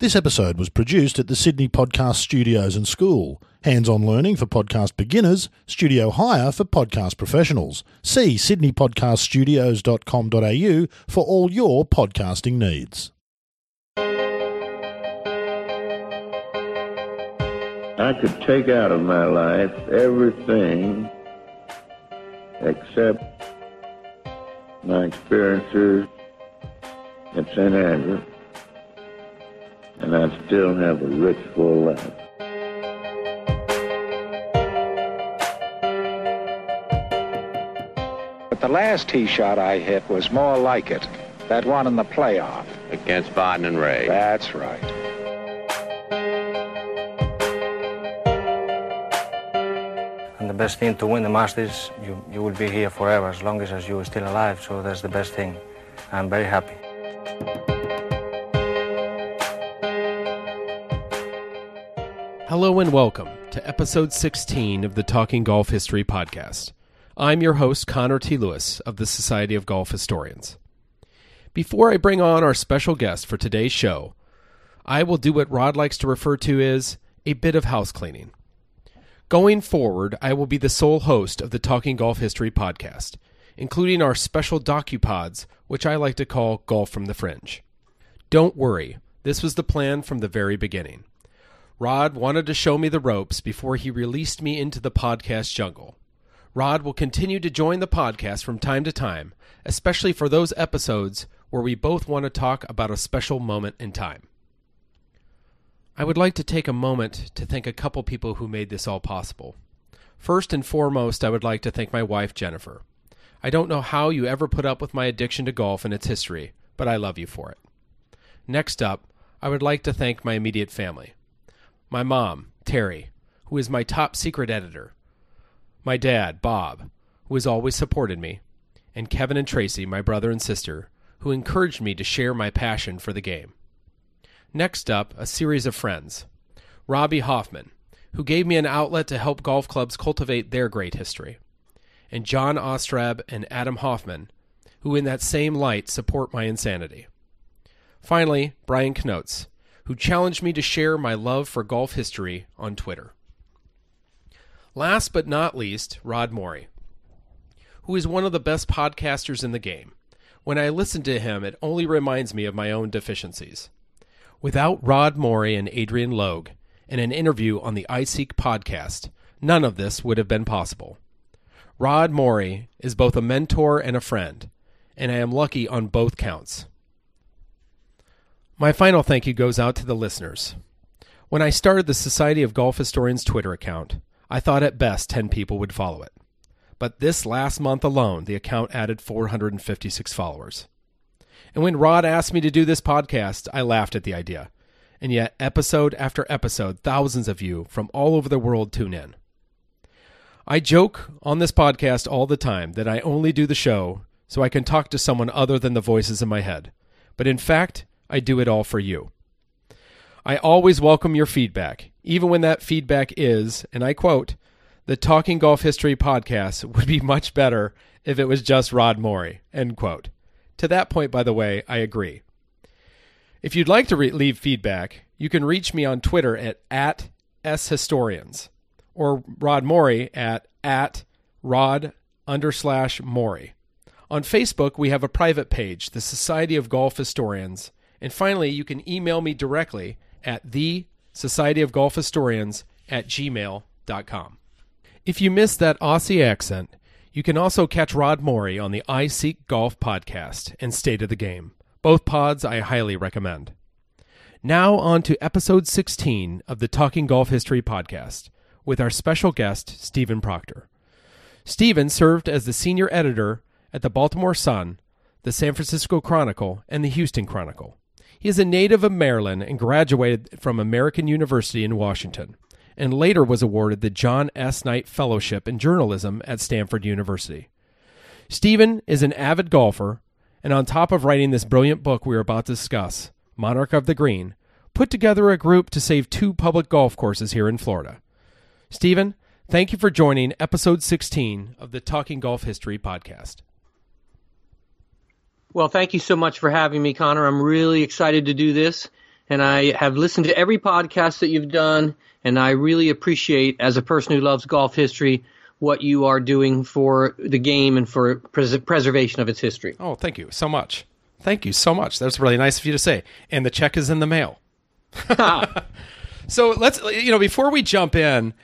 This episode was produced at the Sydney Podcast Studios and School. Hands on learning for podcast beginners, studio hire for podcast professionals. See sydneypodcaststudios.com.au for all your podcasting needs. I could take out of my life everything except my experiences at St. Andrew, and I still have a rich, full life. But the last tee shot I hit was more like it. That one in the playoff. against Barton and Ray. That's right. And the best thing to win the Masters, you, you will be here forever as long as, as you are still alive. So that's the best thing. I'm very happy. Hello and welcome to episode 16 of the Talking Golf History Podcast. I'm your host, Connor T. Lewis of the Society of Golf Historians. Before I bring on our special guest for today's show, I will do what Rod likes to refer to as a bit of house cleaning. Going forward, I will be the sole host of the Talking Golf History Podcast, including our special docupods, which I like to call Golf from the Fringe. Don't worry, this was the plan from the very beginning. Rod wanted to show me the ropes before he released me into the podcast jungle. Rod will continue to join the podcast from time to time, especially for those episodes where we both want to talk about a special moment in time. I would like to take a moment to thank a couple people who made this all possible. First and foremost, I would like to thank my wife, Jennifer. I don't know how you ever put up with my addiction to golf and its history, but I love you for it. Next up, I would like to thank my immediate family my mom, Terry, who is my top secret editor, my dad, Bob, who has always supported me, and Kevin and Tracy, my brother and sister, who encouraged me to share my passion for the game. Next up, a series of friends Robbie Hoffman, who gave me an outlet to help golf clubs cultivate their great history, and John Ostrab and Adam Hoffman, who in that same light support my insanity. Finally, Brian Knotes, who challenged me to share my love for golf history on Twitter. Last but not least, Rod Morri, who is one of the best podcasters in the game. When I listen to him, it only reminds me of my own deficiencies. Without Rod Morri and Adrian Logue and an interview on the iSeek podcast, none of this would have been possible. Rod Morri is both a mentor and a friend, and I am lucky on both counts. My final thank you goes out to the listeners. When I started the Society of Golf Historians Twitter account, I thought at best 10 people would follow it. But this last month alone, the account added 456 followers. And when Rod asked me to do this podcast, I laughed at the idea. And yet, episode after episode, thousands of you from all over the world tune in. I joke on this podcast all the time that I only do the show so I can talk to someone other than the voices in my head. But in fact, I do it all for you. I always welcome your feedback, even when that feedback is, and I quote, the Talking Golf History podcast would be much better if it was just Rod Morri, end quote. To that point, by the way, I agree. If you'd like to re- leave feedback, you can reach me on Twitter at, at shistorians or Rod Morri at, at Rod under slash Morri. On Facebook, we have a private page, the Society of Golf Historians. And finally, you can email me directly at the Society of Golf Historians at gmail.com. If you missed that Aussie accent, you can also catch Rod Morri on the I Seek Golf podcast and State of the Game. Both pods I highly recommend. Now on to episode 16 of the Talking Golf History podcast with our special guest, Stephen Proctor. Stephen served as the senior editor at the Baltimore Sun, the San Francisco Chronicle, and the Houston Chronicle. He is a native of Maryland and graduated from American University in Washington, and later was awarded the John S. Knight Fellowship in Journalism at Stanford University. Stephen is an avid golfer, and on top of writing this brilliant book we are about to discuss, Monarch of the Green, put together a group to save two public golf courses here in Florida. Stephen, thank you for joining episode 16 of the Talking Golf History podcast. Well, thank you so much for having me, Connor. I'm really excited to do this, and I have listened to every podcast that you've done, and I really appreciate, as a person who loves golf history, what you are doing for the game and for pres- preservation of its history. Oh, thank you so much. Thank you so much. That's really nice of you to say. And the check is in the mail. so let's, you know, before we jump in,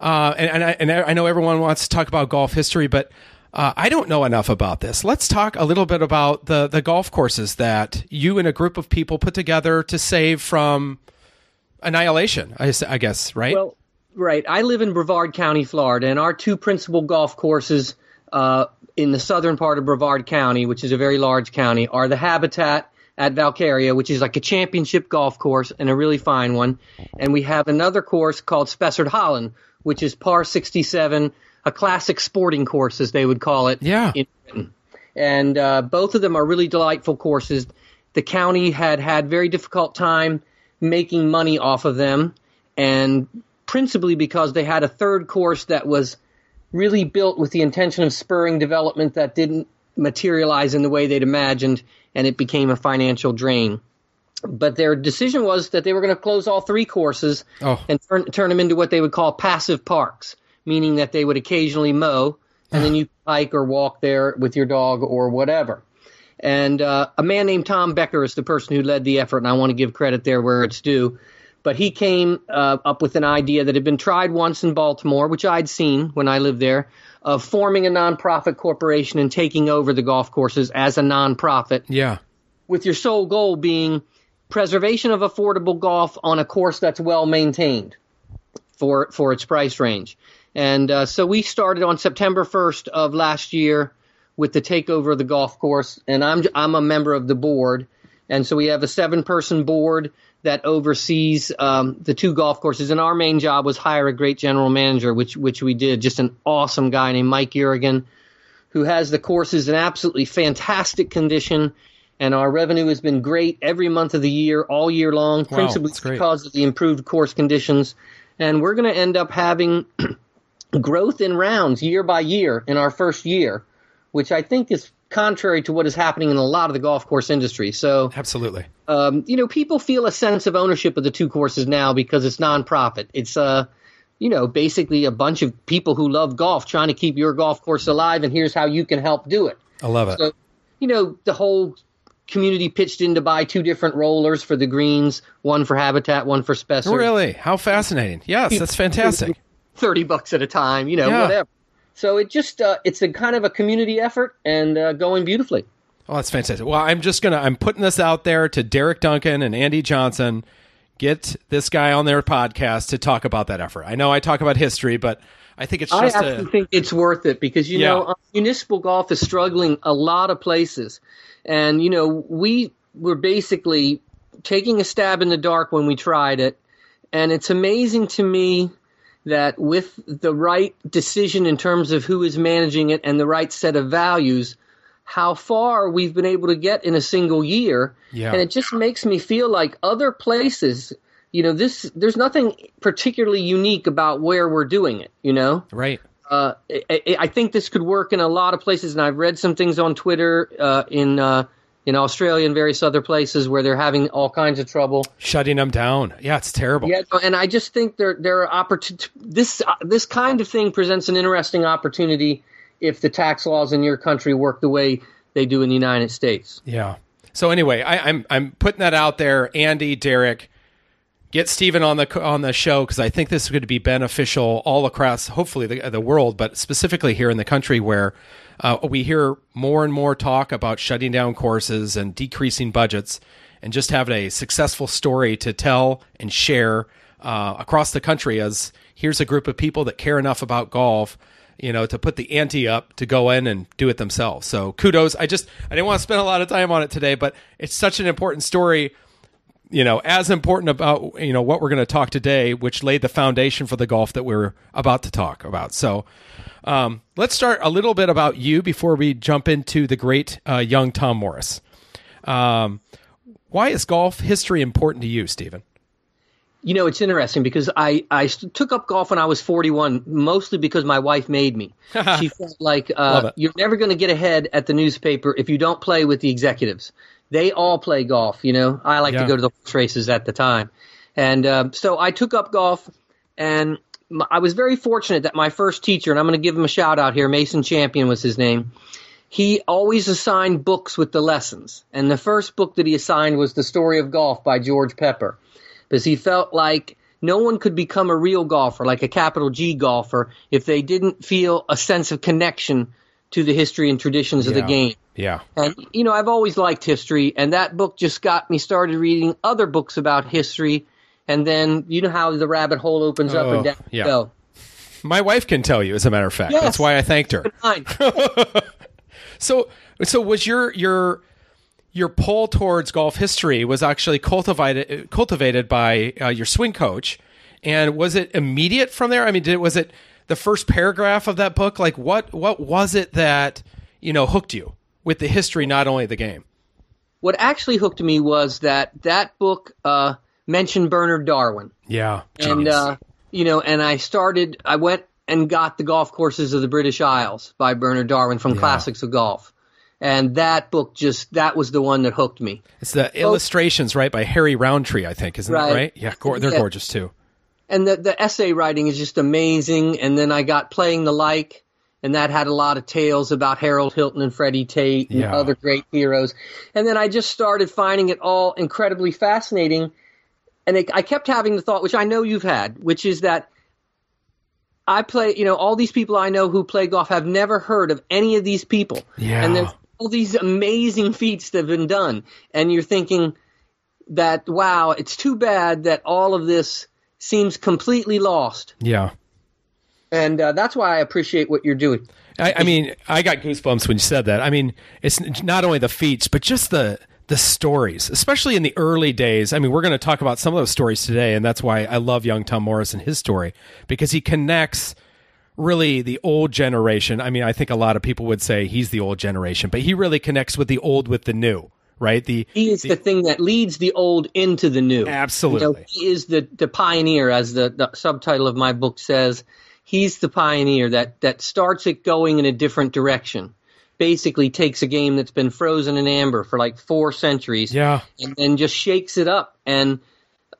uh, and, and, I, and I know everyone wants to talk about golf history, but uh, I don't know enough about this. Let's talk a little bit about the the golf courses that you and a group of people put together to save from annihilation. I, I guess, right? Well, right. I live in Brevard County, Florida, and our two principal golf courses uh, in the southern part of Brevard County, which is a very large county, are the Habitat at Valkaria, which is like a championship golf course and a really fine one. And we have another course called Spessard Holland, which is par 67 a classic sporting course, as they would call it. Yeah. In Britain. And uh, both of them are really delightful courses. The county had had very difficult time making money off of them, and principally because they had a third course that was really built with the intention of spurring development that didn't materialize in the way they'd imagined, and it became a financial drain. But their decision was that they were going to close all three courses Oh. and turn, turn them into what they would call passive parks meaning that they would occasionally mow and then you hike or walk there with your dog or whatever. And uh, a man named Tom Becker is the person who led the effort, and I want to give credit there where it's due. But he came uh, up with an idea that had been tried once in Baltimore, which I'd seen when I lived there, of forming a nonprofit corporation and taking over the golf courses as a nonprofit, yeah. with your sole goal being preservation of affordable golf on a course that's well maintained for for its price range. And uh, so we started on September 1st of last year with the takeover of the golf course, and I'm I'm a member of the board, and so we have a seven person board that oversees um, the two golf courses. And our main job was hire a great general manager, which which we did. Just an awesome guy named Mike Urigan, who has the courses in absolutely fantastic condition. And our revenue has been great every month of the year, all year long, principally because of the improved course conditions. And we're going to end up having growth in rounds year by year in our first year, which I think is contrary to what is happening in a lot of the golf course industry. So, Absolutely. um, you know, people feel a sense of ownership of the two courses now because it's nonprofit. It's uh, you know, basically a bunch of people who love golf trying to keep your golf course alive, and here's how you can help do it. I love it. So, you know, the whole community pitched in to buy two different rollers for the greens, one for Habitat, one for Spessard. really? How fascinating. Yes, that's fantastic. 30 bucks at a time, you know, Yeah. whatever. So it just uh, it's a kind of a community effort and uh, going beautifully. Oh, that's fantastic. Well, I'm just gonna I'm putting this out there to Derek Duncan and Andy Johnson. Get this guy on their podcast to talk about that effort. I know I talk about history, but I think it's I just actually a think it's worth it because you Yeah. know uh, municipal golf is struggling a lot of places, and you know we were basically taking a stab in the dark when we tried it, and it's amazing to me that with the right decision in terms of who is managing it and the right set of values, how far we've been able to get in a single year. Yeah. And it just makes me feel like other places, you know, this there's nothing particularly unique about where we're doing it, you know? right. Uh, I, I- I think this could work in a lot of places, and I've read some things on Twitter uh, in uh, in Australia and various other places where they're having all kinds of trouble. Shutting them down. Yeah, it's terrible. Yeah, and I just think there there are opportun- this uh, this kind of thing presents an interesting opportunity if the tax laws in your country work the way they do in the United States. Yeah. So anyway, I, I'm I'm putting that out there. Andy, Derek, get Stephen on the on the show because I think this is going to be beneficial all across, hopefully the the world, but specifically here in the country where uh, we hear more and more talk about shutting down courses and decreasing budgets, and just having a successful story to tell and share uh, across the country. As here's a group of people that care enough about golf you know, to put the ante up to go in and do it themselves. So kudos. I just I didn't want to spend a lot of time on it today, but it's such an important story. You know, as important about you know what we're going to talk today, which laid the foundation for the golf that we're about to talk about. So, um, let's start a little bit about you before we jump into the great uh, young Tom Morris. Um, why is golf history important to you, Stephen? You know, it's interesting because I, I took up golf when I was 41, mostly because my wife made me. she felt like uh, you're never going to get ahead at the newspaper if you don't play with the executives. They all play golf. You know, I like Yeah. to go to the horse races at the time, and uh, so I took up golf, and I was very fortunate that my first teacher, and I'm going to give him a shout out here, Mason Champion was his name. He always assigned books with the lessons, and the first book that he assigned was The Story of Golf by George Peper, because he felt like no one could become a real golfer, like a capital G golfer, if they didn't feel a sense of connection to the history and traditions of the game. Yeah. And you know, I've always liked history, and that book just got me started reading other books about history. And then you know how the rabbit hole opens up Oh, and down. you yeah. go. My wife can tell you, as a matter of fact. Yes. That's why I thanked her. So, so was your your your pull towards golf history was actually cultivated cultivated by uh, your swing coach, and was it immediate from there? I mean, did was it the first paragraph of that book? Like, what what was it that you know hooked you with the history, not only the game? what actually hooked me was that that book uh, mentioned Bernard Darwin. Yeah, and uh, you know, and I started. I went and got the golf courses of the British Isles by Bernard Darwin from Classics of Golf, and that book just that was the one that hooked me. it's the illustrations, right, by Harry Rountree, I think, isn't Right. that right? Yeah, go- they're Yeah. gorgeous too. And the the essay writing is just amazing. And then I got playing the like, and that had a lot of tales about Harold Hilton and Freddie Tait and Yeah. other great heroes. And then I just started finding it all incredibly fascinating. And it, I kept having the thought, which I know you've had, which is that I play, you know, all these people I know who play golf have never heard of any of these people. Yeah. And there's all these amazing feats that have been done. And you're thinking that, wow, it's too bad that all of this seems completely lost. Yeah. And uh, that's why I appreciate what you're doing. I, I mean, I got goosebumps when you said that. I mean, it's not only the feats, but just the the stories, especially in the early days. I mean, we're going to talk about some of those stories today, and that's why I love young Tom Morris and his story because he connects really the old generation. I mean, I think a lot of people would say he's the old generation, but he really connects with the old with the new, right? The He is the thing that leads the old into the new. Absolutely. You know, he is the, the pioneer, as the, the subtitle of my book says. He's the pioneer that, that starts it going in a different direction. Basically, takes a game that's been frozen in amber for like four centuries, yeah, and then just shakes it up. And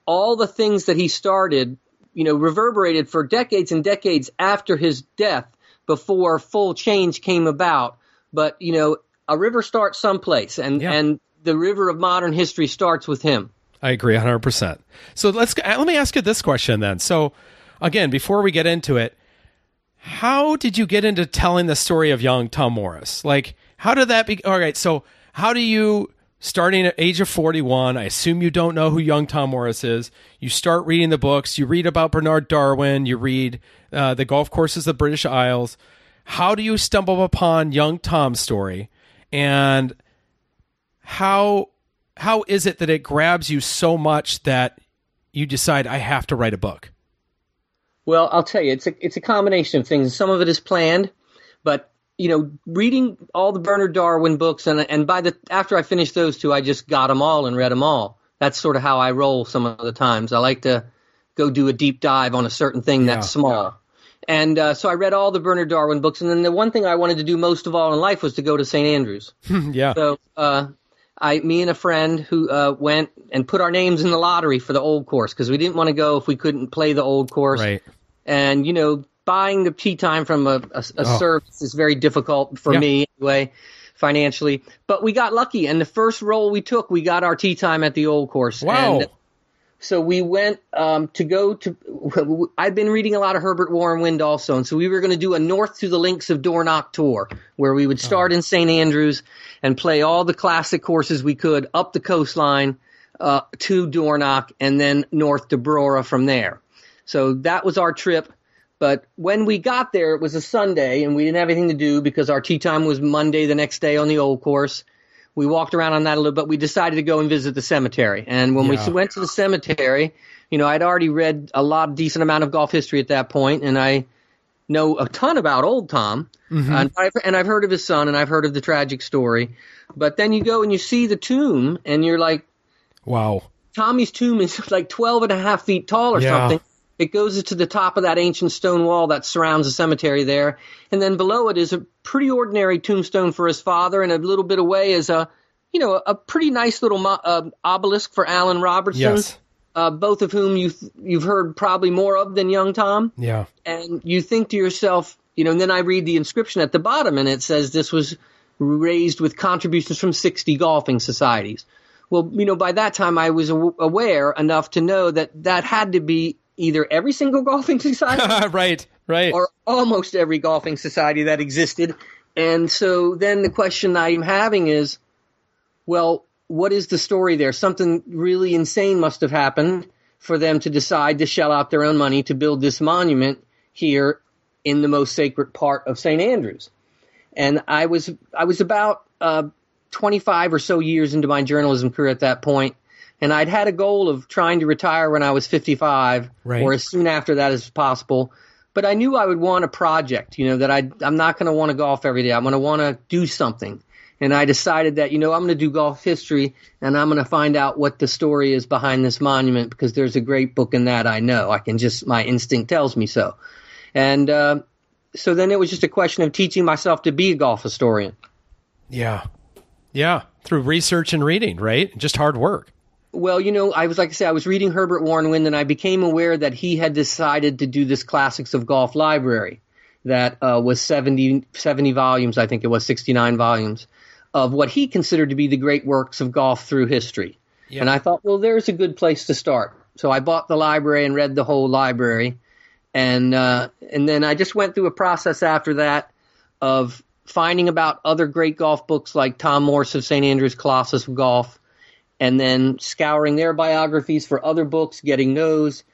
all the things that he started, you know, reverberated for decades and decades after his death before full change came about. But, you know, a river starts someplace, and, Yeah. and the river of modern history starts with him. I agree 100%. So let's let me ask you this question then. So again, before we get into it, how did you get into telling the story of young Tom Morris? Like how did that be All right, so how do you starting at age of 41, I assume you don't know who young Tom Morris is. You start reading the books, you read about Bernard Darwin, you read uh, the golf courses of the British Isles. How do you stumble upon young Tom's story? And how how is it that it grabs you so much that you decide I have to write a book? Well, I'll tell you, it's a it's a combination of things. Some of it is planned, but you know, reading all the Bernard Darwin books, and and by the after I finished those two, I just got them all and read them all. That's sort of how I roll. Some of the times, I like to go do a deep dive on a certain thing that's small. And uh, so I read all the Bernard Darwin books, and then the one thing I wanted to do most of all in life was to go to St. Andrews. yeah. So uh, I, me and a friend who uh, went and put our names in the lottery for the old course because we didn't want to go if we couldn't play the old course. Right. And you know, buying the tee time from a, a, a service is very difficult for Yeah. me anyway, financially. But we got lucky, and the first roll we took, we got our tee time at the old course. Wow. And so we went um, to go to. I'd been reading a lot of Herbert Warren Wind also, and so we were going to do a North to the Links of Dornoch tour, where we would start in St Andrews and play all the classic courses we could up the coastline uh, to Dornoch, and then north to Brora from there. So that was our trip. But when we got there, it was a Sunday, and we didn't have anything to do because our tee time was Monday the next day on the old course. We walked around on that a little, but we decided to go and visit the cemetery. And when Yeah. we went to the cemetery, you know, I'd already read a lot, decent amount of golf history at that point, and I know a ton about old Tom, mm-hmm. and, I've, and I've heard of his son, and I've heard of the tragic story. But then you go and you see the tomb, and you're like, Wow. Tommy's tomb is like 12 and a half feet tall or Yeah. something. It goes to the top of that ancient stone wall that surrounds the cemetery there. And then below it is a pretty ordinary tombstone for his father, and a little bit away is a you know, a pretty nice little mo- uh, obelisk for Allan Robertson. Yes. Uh, both of whom you've you've heard probably more of than young Tom Yeah. and you think to yourself, you know, and then I read the inscription at the bottom and it says this was raised with contributions from 60 golfing societies. Well, you know, by that time I was aware enough to know that that had to be either every single golfing society right. Right. or almost every golfing society that existed. And so then the question I'm having is, well, what is the story there? Something really insane must have happened for them to decide to shell out their own money to build this monument here in the most sacred part of St. Andrews. And I was I was about uh, 25 or so years into my journalism career at that point, and I'd had a goal of trying to retire when I was 55 Right. or as soon after that as possible. But I knew I would want a project, you know, that I I'm not going to want to golf every day. I'm going to want to do something. And I decided that, you know, I'm going to do golf history and I'm going to find out what the story is behind this monument because there's a great book in that I know. I can just, my instinct tells me so. And uh, so then it was just a question of teaching myself to be a golf historian. yeah. Yeah. Through research and reading, right? Just hard work. Well, you know, I was like I said, I was reading Herbert Warren Wind, and I became aware that he had decided to do this Classics of Golf library that uh, was 70, 70 volumes, I think it was 69 volumes, of what he considered to be the great works of golf through history. And I thought, well, there's a good place to start. So I bought the library and read the whole library, and uh, and then I just went through a process after that of finding about other great golf books like Tom Morris of St. Andrews Colossus of Golf, and then scouring their biographies for other books, getting those.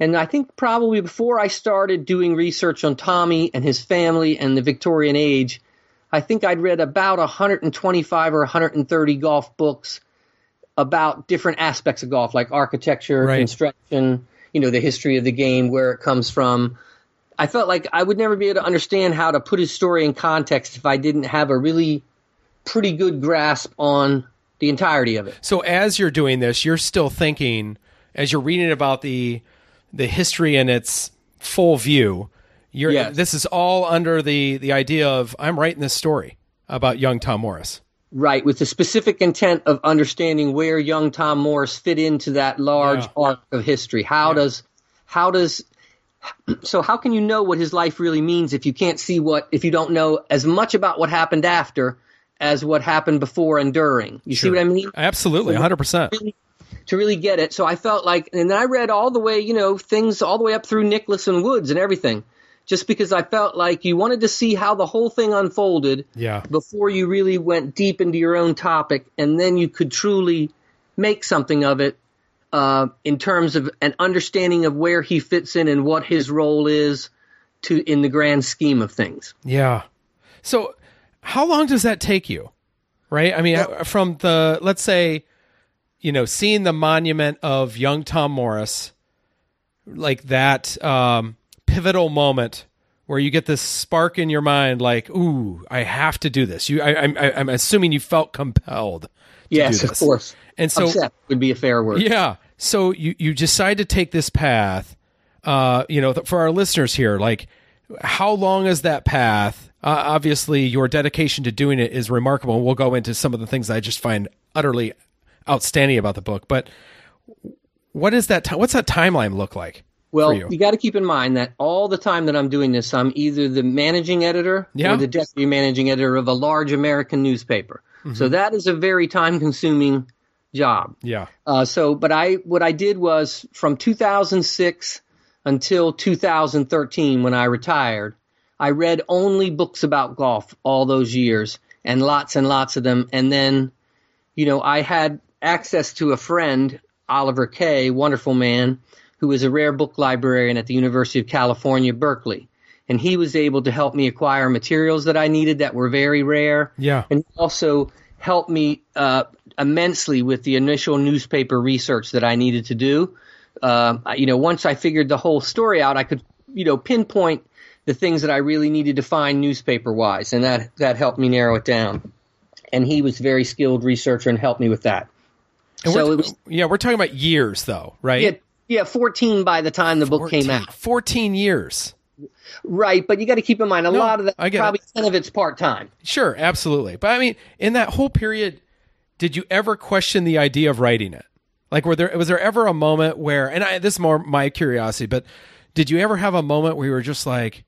And I think probably before I started doing research on Tommy and his family and the Victorian age, I think I'd read about 125 or 130 golf books about different aspects of golf, like architecture, Right. construction, you know, the history of the game, where it comes from. I felt like I would never be able to understand how to put his story in context if I didn't have a really pretty good grasp on the entirety of it. So as you're doing this, you're still thinking as you're reading about the the history in its full view. You're Yes. this is all under the the idea of I'm writing this story about young Tom Morris. Right, with the specific intent of understanding where young Tom Morris fit into that large Yeah. arc of history. How does how does so how can you know what his life really means if you can't see what if you don't know as much about what happened after as what happened before and during? You see what I mean? Absolutely, 100%. to really get it. So I felt like, and then I read all the way, you know, things all the way up through Nicklaus and Woods and everything, just because I felt like you wanted to see how the whole thing unfolded Yeah. before you really went deep into your own topic, and then you could truly make something of it uh, in terms of an understanding of where he fits in and what his role is to in the grand scheme of things. Yeah. So how long does that take you? Right? I mean, uh, from the let's say you know, seeing the monument of young Tom Morris like that um pivotal moment where you get this spark in your mind like, "Ooh, I have to do this." You I I'm I'm assuming you felt compelled to Yes, of course. And so Upset would be a fair word. yeah. So you you decide to take this path. Uh, you know, th- for our listeners here, like, how long is that path? Uh, obviously, your dedication to doing it is remarkable. And we'll go into some of the things I just find utterly outstanding about the book. But what is that? Ti- what's that timeline look like? Well, you. you, got to keep in mind that all the time that I'm doing this, I'm either the managing editor Yeah. or the deputy managing editor of a large American newspaper. Mm-hmm. So that is a very time consuming job. Yeah. Uh, so, but I, what I did was from 2006 until 2013 when I retired, I read only books about golf all those years and lots and lots of them. And then, you know, I had access to a friend, Oliver Kay, wonderful man, who was a rare book librarian at the University of California, Berkeley. And he was able to help me acquire materials that I needed that were very rare Yeah. and also helped me uh, immensely with the initial newspaper research that I needed to do. Um, I- you know, once I figured the whole story out, I could, you know, pinpoint the things that I really needed to find newspaper wise, and that that helped me narrow it down. And he was a very skilled researcher and helped me with that. And so we're, it was yeah, we're talking about years, though, right? yeah, yeah, 14 by the time the book came out. 14 years. Right, but you got to keep in mind a No, lot of that, I get it. probably 10 of it's part time. Sure, absolutely. But I mean, in that whole period, did you ever question the idea of writing it? Like, were there was there ever a moment where, and I, this is more my curiosity, but did you ever have a moment where you were just like,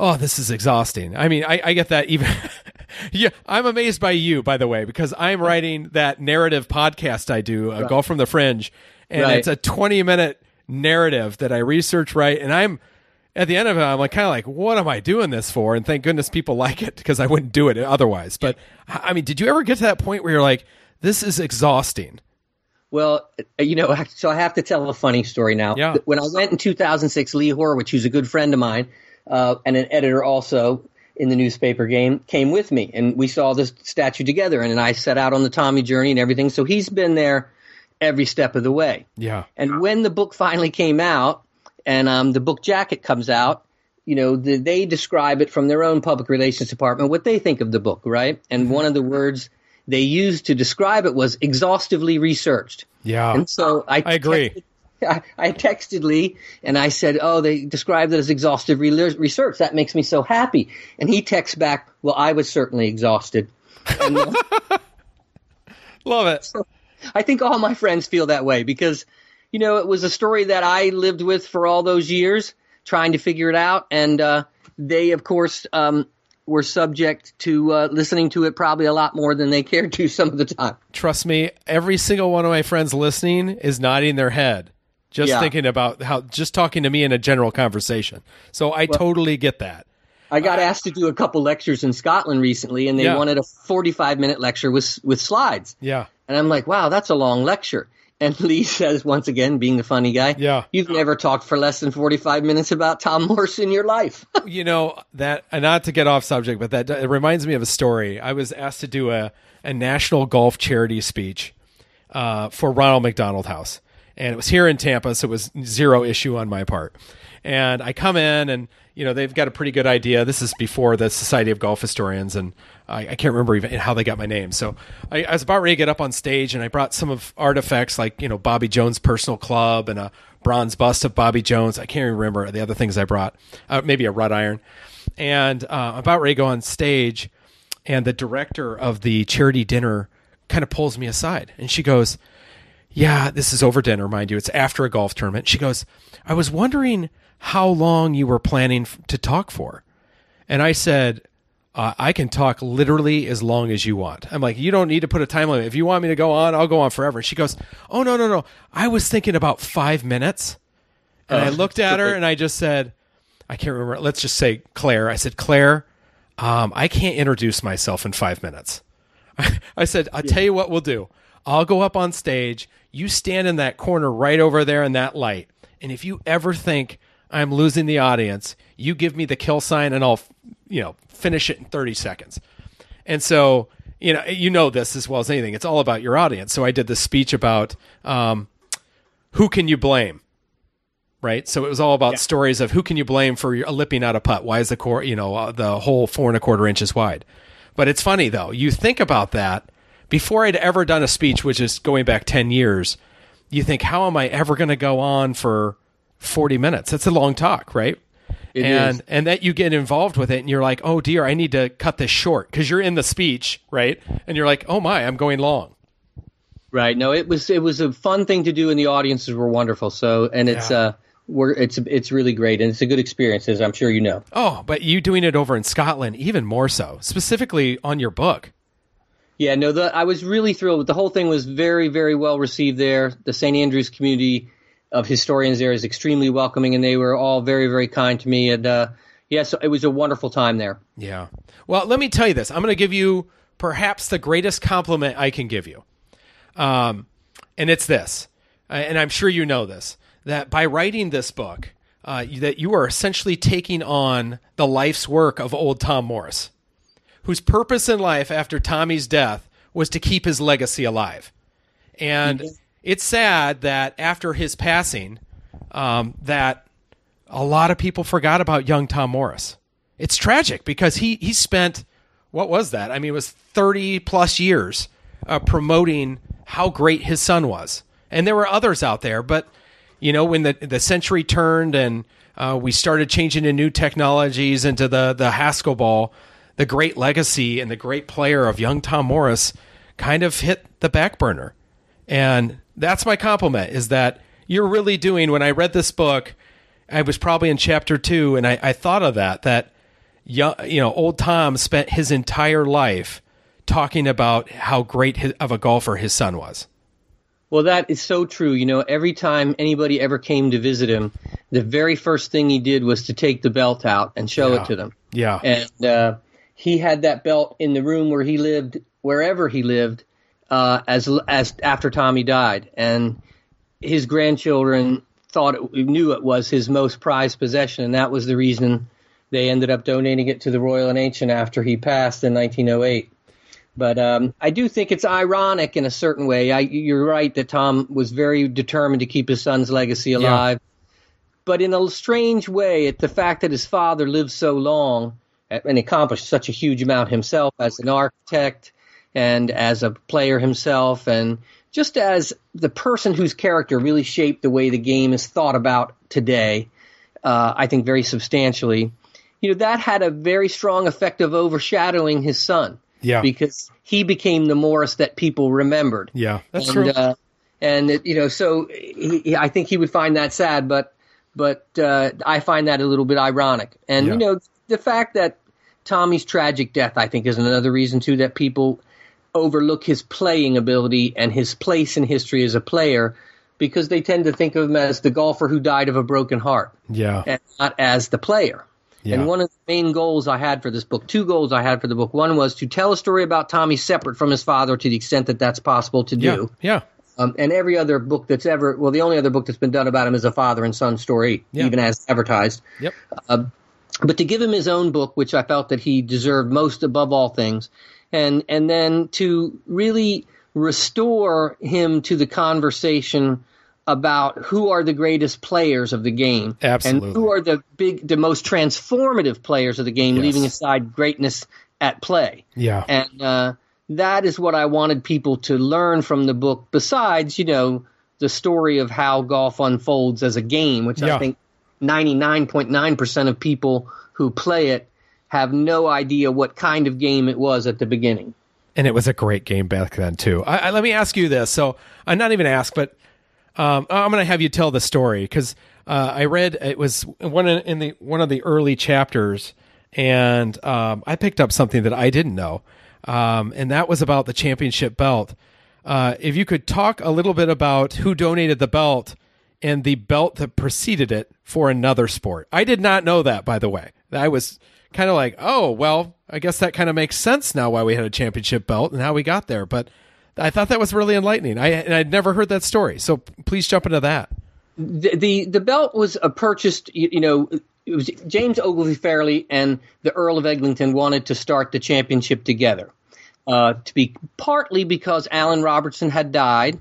oh, this is exhausting? I mean, I, I get that even. yeah, I'm amazed by you, by the way, because I'm writing that narrative podcast I do, uh, Golf from the Fringe, and Right. it's a 20 minute narrative that I research right, and I'm at the end of it, I'm like kind of like, what am I doing this for? And thank goodness people like it because I wouldn't do it otherwise. But I mean, did you ever get to that point where you're like, this is exhausting? Well, uh, you know, so I have to tell a funny story now. Yeah. When I went in 2006, Lee Horowitz, who's a good friend of mine uh, and an editor also in the newspaper game, came with me, and we saw this statue together. And then I set out on the Tommy journey and everything. So he's been there every step of the way. Yeah. And when the book finally came out, and um, the book jacket comes out, you know, the, they describe it from their own public relations department what they think of the book, right? And one of the words they used to describe it was exhaustively researched. Yeah. And so I, I agree. I, I texted Lee and I said, "Oh, they described it as exhaustive re- research. That makes me so happy." And he texts back, "Well, I was certainly exhausted." And, uh, Love it. I think all my friends feel that way because, you know, it was a story that I lived with for all those years, trying to figure it out, and uh, they, of course, um, were subject to uh, listening to it probably a lot more than they cared to some of the time. Trust me, every single one of my friends listening is nodding their head, just Yeah. thinking about how, just talking to me in a general conversation. So I totally get that. I got asked to do a couple lectures in Scotland recently, and they Yeah. wanted a 45 minute lecture with with slides. Yeah. And I'm like, wow, that's a long lecture. And Lee says, once again, being the funny guy, Yeah. you've never talked for less than 45 minutes about Tom Morris in your life. you know that and not to get off subject but that it reminds me of a story i was asked to do a, a national golf charity speech uh, for ronald mcdonald house and it was here in tampa so it was zero issue on my part. And i come in and you know they've got a pretty good idea. This is before the society of golf historians and i, I can't remember even how they got my name. So I, I was about ready to get up on stage and i brought some of artifacts like you know bobby jones personal club and a bronze bust of bobby jones. I can't even remember the other things i brought. Uh, maybe a wrought iron. And uh, I'm about ready to go on stage and the director of the charity dinner kind of pulls me aside and she goes yeah this is over dinner mind you. It's after a golf tournament. She goes i was wondering how long you were planning f- to talk for. And i said uh, i can talk literally as long as you want. I'm like you don't need to put a time limit. If you want me to go on i'll go on forever. And she goes oh no no no. I was thinking about five minutes. And i looked at her and i just said I can't remember. Let's just say Claire. I said, Claire, um, I can't introduce myself in five minutes. I said, I'll tell you what we'll do. I'll go up on stage. You stand in that corner right over there in that light. And if you ever think I'm losing the audience, you give me the kill sign and I'll, you know, finish it in 30 seconds. And so, you know, you know this as well as anything. It's all about your audience. So I did this speech about um, who can you blame? right? So it was all about stories of who can you blame for your, lipping out a putt? Why is the core, you know, uh, the hole four and a quarter inches wide? But it's funny though. You think about that before I'd ever done a speech, which is going back ten years. You think, how am I ever going to go on for forty minutes? That's a long talk, right? It and is. and that you get involved with it, and you're like, oh dear, I need to cut this short because you're in the speech, right? And you're like, oh my, I'm going long. Right. No, it was it was a fun thing to do, and the audiences were wonderful. So, and it's Yeah. uh, we're it's it's really great, and it's a good experience, as I'm sure you know. Oh, but you doing it over in Scotland, even more so, specifically on your book. Yeah, no, the, I was really thrilled. The whole thing was very, very well received there. The St. Andrews community of historians there is extremely welcoming, and they were all very, very kind to me. And uh, yeah, so it was a wonderful time there. Yeah. Well, let me tell you this. I'm going to give you perhaps the greatest compliment I can give you. Um, and it's this, uh, and I'm sure you know this, that by writing this book, uh, that you are essentially taking on the life's work of old Tom Morris, whose purpose in life after Tommy's death was to keep his legacy alive. And it's sad that after his passing, um, that a lot of people forgot about young Tom Morris. It's tragic because he he spent what was that? I mean, it was thirty plus years uh, promoting how great his son was, and there were others out there. But you know, when the the century turned and uh, we started changing to new technologies into the the Haskell ball, the great legacy and the great player of young Tom Morris kind of hit the back burner. And that's my compliment is that you're really doing, when I read this book, I was probably in chapter two, and I, I thought of that, that, young, you know, old Tom spent his entire life talking about how great his, of a golfer his son was. Well, that is so true. You know, every time anybody ever came to visit him, the very first thing he did was to take the belt out and show Yeah. it to them. Yeah. And uh, he had that belt in the room where he lived, wherever he lived, uh, as as after Tommy died, and his grandchildren thought it, knew it was his most prized possession, and that was the reason they ended up donating it to the Royal and Ancient after he passed in 1908. But um, I do think it's ironic in a certain way. I, you're right that Tom was very determined to keep his son's legacy alive. But in a strange way, it, the fact that his father lived so long and accomplished such a huge amount himself as an architect and as a player himself, and just as the person whose character really shaped the way the game is thought about today, uh, I think very substantially. You know, that had a very strong effect of overshadowing his son Yeah. because he became the Morris that people remembered. yeah. That's and, true. Uh, and it, you know, so he, he- I think he would find that sad, but but uh, I find that a little bit ironic. And Yeah. you know, the fact that Tommy's tragic death, I think, is another reason too that people overlook his playing ability and his place in history as a player because they tend to think of him as the golfer who died of a broken heart yeah. and not as the player. Yeah. And one of the main goals I had for this book, two goals I had for the book, one was to tell a story about Tommy separate from his father to the extent that that's possible to do. Yeah. Um, and every other book that's ever, well, the only other book that's been done about him is a father and son story, Yeah. even as advertised. Yep. But to give him his own book, which I felt that he deserved most above all things, and and then to really restore him to the conversation about who are the greatest players of the game, Absolutely. and who are the big, the most transformative players of the game, Yes. leaving aside greatness at play. Yeah. And uh, that is what I wanted people to learn from the book, besides, you know, the story of how golf unfolds as a game, which Yeah. I think 99.9% of people who play it have no idea what kind of game it was at the beginning. and it was a great game back then too. I, I, let me ask you this. So I'm not even ask, but um, I'm going to have you tell the story because uh, I read it was one in the one of the early chapters, and um, I picked up something that I didn't know, um, and that was about the championship belt. Uh, if you could talk a little bit about who donated the belt and the belt that preceded it for another sport. I did not know that, by the way. I was kind of like, oh, well, I guess that kind of makes sense now why we had a championship belt and how we got there. But I thought that was really enlightening. I and I'd never heard that story. So please jump into that. the the, the belt was uh, purchased. You, you know, it was James Ogilvie Fairlie and the Earl of Eglinton wanted to start the championship together. Uh, to be partly because Allan Robertson had died,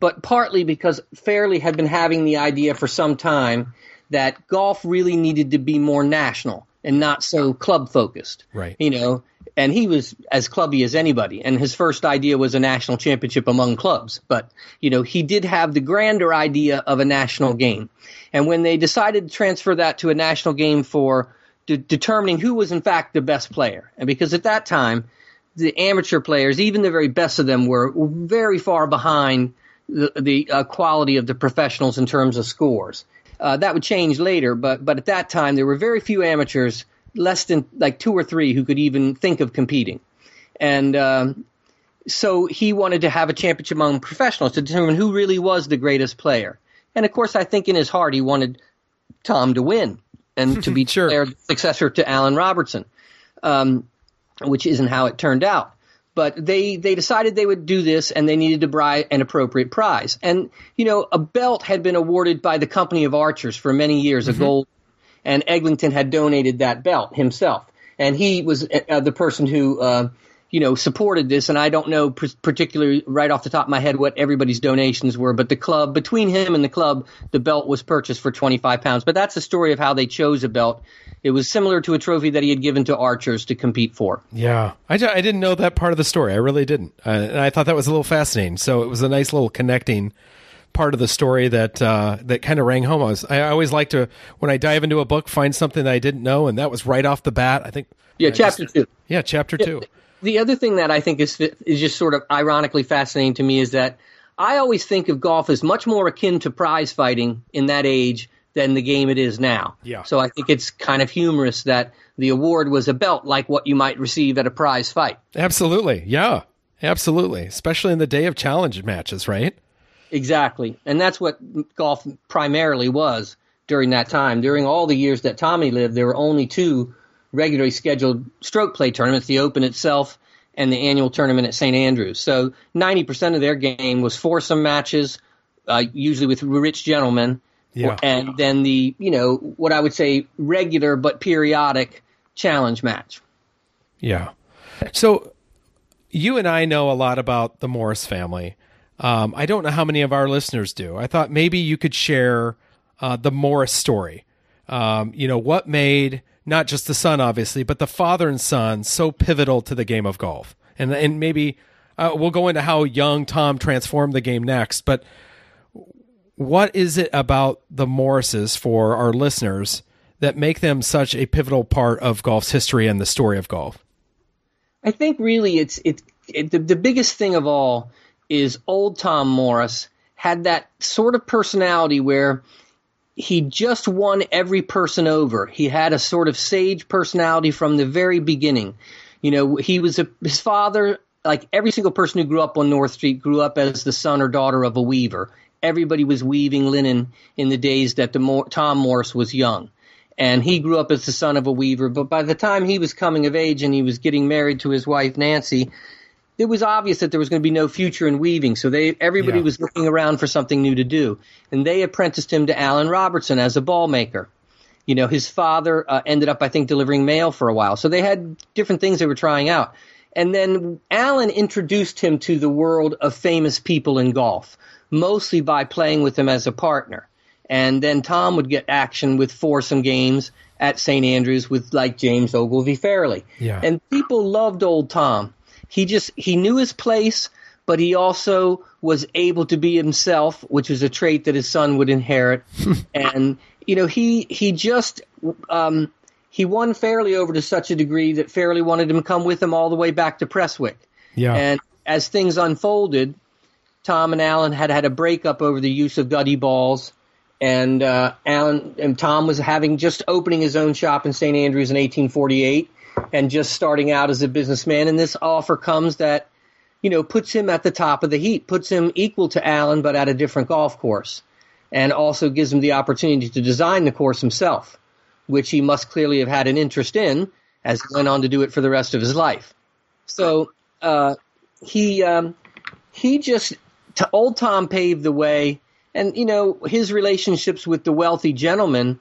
but partly because Fairlie had been having the idea for some time that golf really needed to be more national and not so club focused. Right. You know, and he was as clubby as anybody. And his first idea was a national championship among clubs. But, you know, he did have the grander idea of a national game. And when they decided to transfer that to a national game for de- determining who was in fact the best player, and because at that time, the amateur players, even the very best of them, were very far behind the, the uh, quality of the professionals in terms of scores. Uh, that would change later, but but at that time there were very few amateurs, less than like two or three, who could even think of competing, and um, so he wanted to have a championship among professionals to determine who really was the greatest player. And of course, I think in his heart he wanted Tom to win and to be Sure. declared successor to Allan Robertson, um, which isn't how it turned out. But they, they decided they would do this and they needed to buy an appropriate prize. And, you know, a belt had been awarded by the Company of Archers for many years, a gold, and Eglinton had donated that belt himself. And he was uh, the person who, uh, you know, supported this. And I don't know pr- particularly right off the top of my head what everybody's donations were, but the club, between him and the club, the belt was purchased for 25 pounds. But that's the story of how they chose a belt. It was similar to a trophy that he had given to archers to compete for. Yeah, I, I didn't know that part of the story. I really didn't, uh, and I thought that was a little fascinating. So it was a nice little connecting part of the story that uh, that kind of rang home. I, was, I always like to when I dive into a book find something that I didn't know, and that was right off the bat. I think Yeah, I chapter just- two. Yeah, chapter two. The other thing that I think is is just sort of ironically fascinating to me is that I always think of golf as much more akin to prize fighting in that age than the game it is now. Yeah. So I think it's kind of humorous that the award was a belt like what you might receive at a prize fight. Absolutely. Yeah. Absolutely. Especially in the day of challenge matches, right? Exactly. And that's what golf primarily was during that time. During all the years that Tommy lived, there were only two regularly scheduled stroke play tournaments, the Open itself and the annual tournament at St. Andrews. So 90% of their game was foursome matches, uh, usually with rich gentlemen. Yeah. And then the, you know, what I would say regular but periodic challenge match. Yeah. So you and I know a lot about the Morris family. Um, I don't know how many of our listeners do. I thought maybe you could share uh, the Morris story. Um, you know, what made not just the son, obviously, but the father and son so pivotal to the game of golf. And, and maybe uh, we'll go into how young Tom transformed the game next. But what is it about the Morrises for our listeners that make them such a pivotal part of golf's history and the story of golf? I think really it's it, it the, the biggest thing of all is old Tom Morris had that sort of personality where he just won every person over. He had a sort of sage personality from the very beginning. You know, he was a, his father, like every single person who grew up on North Street, grew up as the son or daughter of a weaver. Everybody was weaving linen in the days that the Tom Morris was young. And he grew up as the son of a weaver, but by the time he was coming of age and he was getting married to his wife Nancy, it was obvious that there was going to be no future in weaving. So they everybody Yeah. was looking around for something new to do, and they apprenticed him to Allan Robertson as a ball maker. You know, his father uh, ended up, I think, delivering mail for a while. So they had different things they were trying out. And then Allan introduced him to the world of famous people in golf, mostly by playing with them as a partner. And then Tom would get action with foursome games at St. Andrews with like James Ogilvie Fairlie. Yeah. And people loved old Tom. He just he knew his place, but he also was able to be himself, which was a trait that his son would inherit. and you know, he he just um, he won Fairlie over to such a degree that Fairlie wanted him to come with him all the way back to Prestwick. Yeah. And as things unfolded, Tom and Allan had had a breakup over the use of gutty balls, and uh, Allan and Tom was having just opening his own shop in St. Andrews in 1848, and just starting out as a businessman. And this offer comes that, you know, puts him at the top of the heap, puts him equal to Allan, but at a different golf course, and also gives him the opportunity to design the course himself, which he must clearly have had an interest in, as he went on to do it for the rest of his life. So uh, he um, he just t- old Tom paved the way, and you know his relationships with the wealthy gentlemen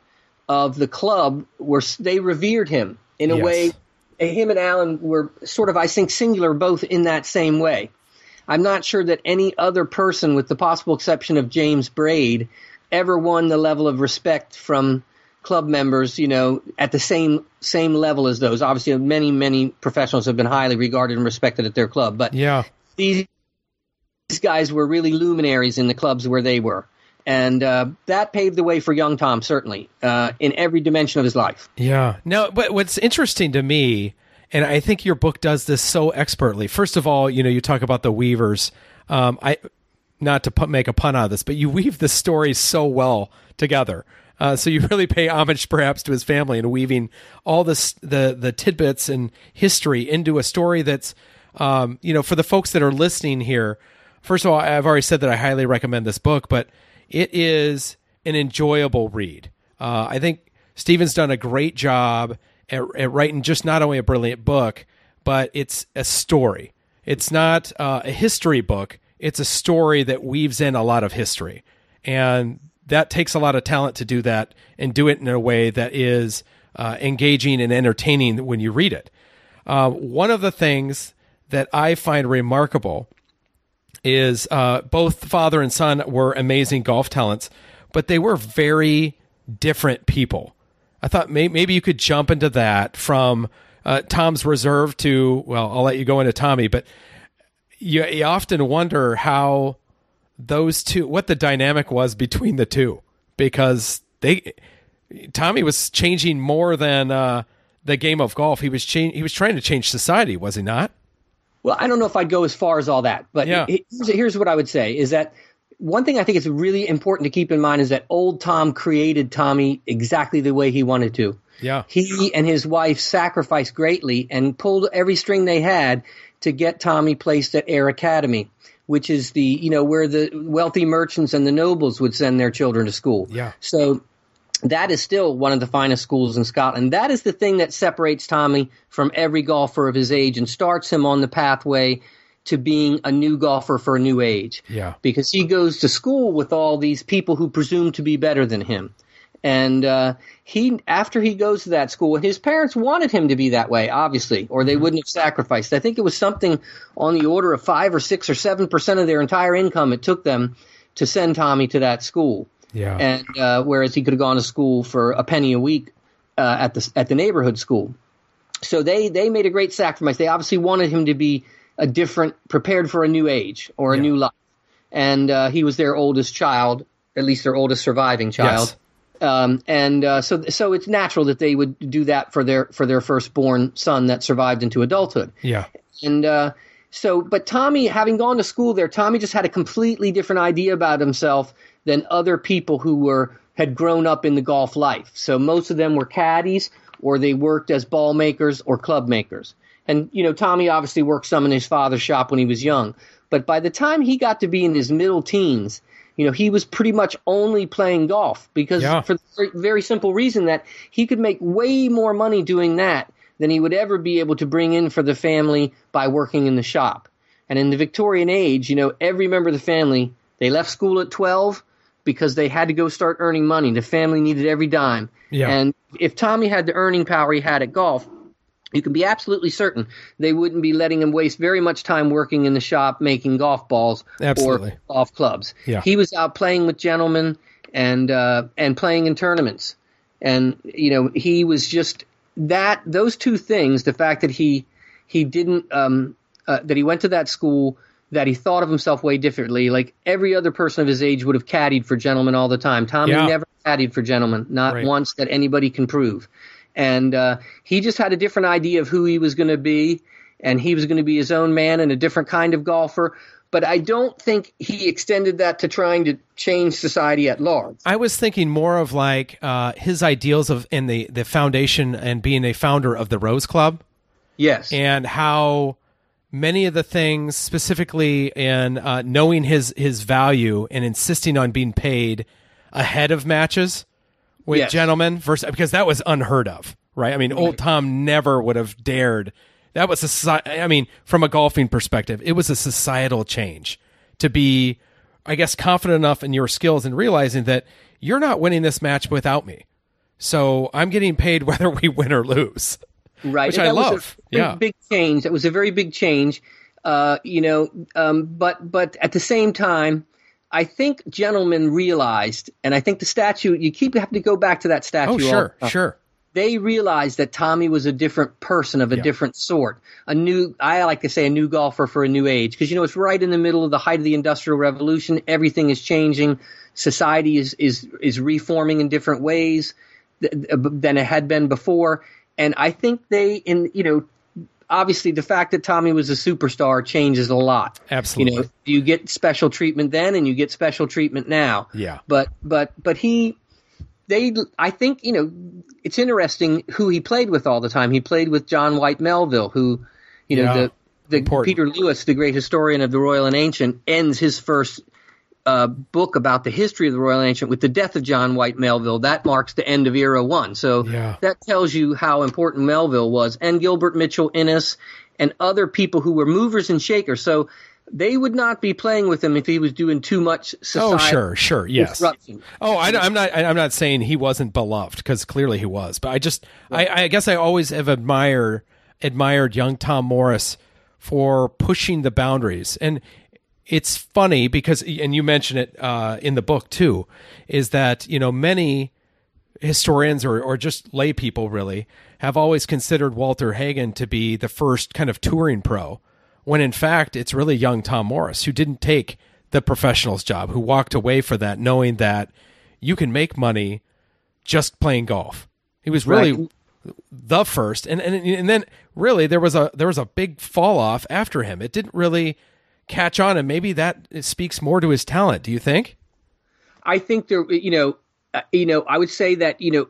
of the club were they revered him in a Yes. way. Him and Allan were sort of, I think, singular both in that same way. I'm not sure that any other person, with the possible exception of James Braid, ever won the level of respect from club members, you know, at the same same level as those. Obviously, many many professionals have been highly regarded and respected at their club, but yeah. these these guys were really luminaries in the clubs where they were, and uh, that paved the way for young Tom certainly uh, in every dimension of his life. Yeah. Now, but what's interesting to me, and I think your book does this so expertly. First of all, you know, you talk about the weavers. Um, I not to put, make a pun out of this, but you weave the story so well together. Uh, so you really pay homage, perhaps, to his family and weaving all this the the tidbits and history into a story that's, um, you know, for the folks that are listening here. First of all, I've already said that I highly recommend this book, but it is an enjoyable read. Uh, I think Stephen's done a great job at, at writing just not only a brilliant book, but it's a story. It's not uh, a history book. It's a story that weaves in a lot of history, and that takes a lot of talent to do that and do it in a way that is uh, engaging and entertaining when you read it. Uh, one of the things that I find remarkable is uh, both father and son were amazing golf talents, but they were very different people. I thought may- maybe you could jump into that from uh, Tom's reserve to, well, I'll let you go into Tommy, but you, you often wonder how those two, what the dynamic was between the two, because they, Tommy was changing more than uh, the game of golf. He was cha- he was trying to change society, was he not? Well, I don't know if I'd go as far as all that, but Yeah. he- here's, here's what I would say is that one thing I think is really important to keep in mind is that old Tom created Tommy exactly the way he wanted to. Yeah. He and his wife sacrificed greatly and pulled every string they had to get Tommy placed at Ayr Academy, which is the, you know, where the wealthy merchants and the nobles would send their children to school. Yeah. So that is still one of the finest schools in Scotland. That is the thing that separates Tommy from every golfer of his age and starts him on the pathway to being a new golfer for a new age. Yeah. Because he goes to school with all these people who presume to be better than him. And uh, he, after he goes to that school, his parents wanted him to be that way, obviously, or they wouldn't have sacrificed. I think it was something on the order of five or six or seven percent of their entire income it took them to send Tommy to that school Yeah. and uh, whereas he could have gone to school for a penny a week uh, at the at the neighborhood school. So they they made a great sacrifice. They obviously wanted him to be a different, prepared for a new age or a new life, and uh, he was their oldest child, at least their oldest surviving child. Yes. Um, and uh, so so it's natural that they would do that for their for their firstborn son that survived into adulthood. Yeah. And uh, so, but Tommy, having gone to school there, Tommy just had a completely different idea about himself than other people who were had grown up in the golf life. So most of them were caddies, or they worked as ball makers or club makers. And you know, Tommy obviously worked some in his father's shop when he was young. But by the time he got to be in his middle teens, you know, he was pretty much only playing golf because Yeah. for the very, very simple reason that he could make way more money doing that than he would ever be able to bring in for the family by working in the shop. And in the Victorian age, you know, every member of the family, they left school at 12 because they had to go start earning money. The family needed every dime. Yeah. And if Tommy had the earning power he had at golf, you can be absolutely certain they wouldn't be letting him waste very much time working in the shop making golf balls Absolutely. or golf clubs. Yeah. He was out playing with gentlemen and uh, and playing in tournaments. And you know, he was just that those two things, the fact that he he didn't um, uh, that he went to that school that he thought of himself way differently. Like every other person of his age would have caddied for gentlemen all the time. Tommy Yeah. never caddied for gentlemen, not Right. once that anybody can prove. And uh, he just had a different idea of who he was going to be, and he was going to be his own man and a different kind of golfer. But I don't think he extended that to trying to change society at large. I was thinking more of like uh, his ideals of in the the foundation and being a founder of the Rose Club Yes. and how many of the things specifically in uh, knowing his his value and insisting on being paid ahead of matches with Yes. gentlemen versus because that was unheard of right? I mean old tom never would have dared. That was a i mean from a golfing perspective it was a societal change to be i guess confident enough in your skills and realizing that you're not winning this match without me. So i'm getting paid whether we win or lose right? which And I that was a love. Yeah. big change. That was a very big change. Uh, you know, um, but but at the same time, I think gentlemen realized, and I think the statue. You keep having to go back to that statue. oh all sure time. sure They realized that Tommy was a different person of a different sort. A new, I like to say, a new golfer for a new age, because you know it's right in the middle of the height of the industrial revolution. Everything is changing. Society is is is reforming in different ways th- th- than it had been before. And I think they, in you know, obviously the fact that Tommy was a superstar changes a lot. Absolutely. You know, you get special treatment then, and you get special treatment now. Yeah. But but but he, they, I think you know, it's interesting who he played with all the time. He played with John Whyte-Melville, who, you know, Yeah. the the Important. Peter Lewis, the great historian of the Royal and Ancient, ends his first uh, book about the history of the Royal Ancient with the death of John Whyte-Melville. That marks the end of era one. So Yeah. that tells you how important Melville was, and Gilbert Mitchell Innes, and other people who were movers and shakers. So they would not be playing with him if he was doing too much Oh, sure, sure, yes. Oh, I, am not. I'm not saying he wasn't beloved because clearly he was. But I just, I, I guess I always have admire admired young Tom Morris for pushing the boundaries, and it's funny because, and you mention it uh, in the book too, is that you know many historians or, or just lay people really have always considered Walter Hagen to be the first kind of touring pro, when in fact it's really young Tom Morris who didn't take the professional's job, who walked away for that knowing that you can make money just playing golf. He was really Right. the first, and and and then really there was a there was a big fall off after him. It didn't really catch on, and maybe that speaks more to his talent. Do you think? I think there, you know, uh, you know, I would say that you know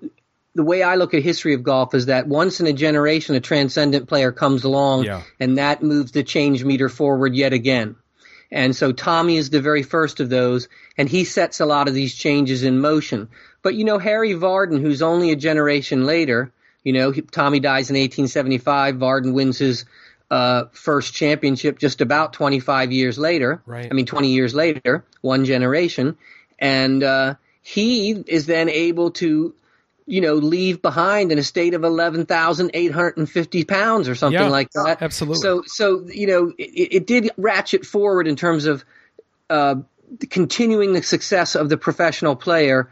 the way I look at history of golf is that once in a generation a transcendent player comes along Yeah. and that moves the change meter forward yet again. And so Tommy is the very first of those and he sets a lot of these changes in motion. But you know Harry Vardon who's only a generation later, you know, he, Tommy dies in 1875, Vardon wins his uh, first championship just about 25 years later. Right. I mean 20 years later, one generation and uh, he is then able to you know, leave behind an estate of eleven thousand eight hundred and fifty pounds or something Yeah, like that. absolutely. So, so you know, it, it did ratchet forward in terms of uh, continuing the success of the professional player,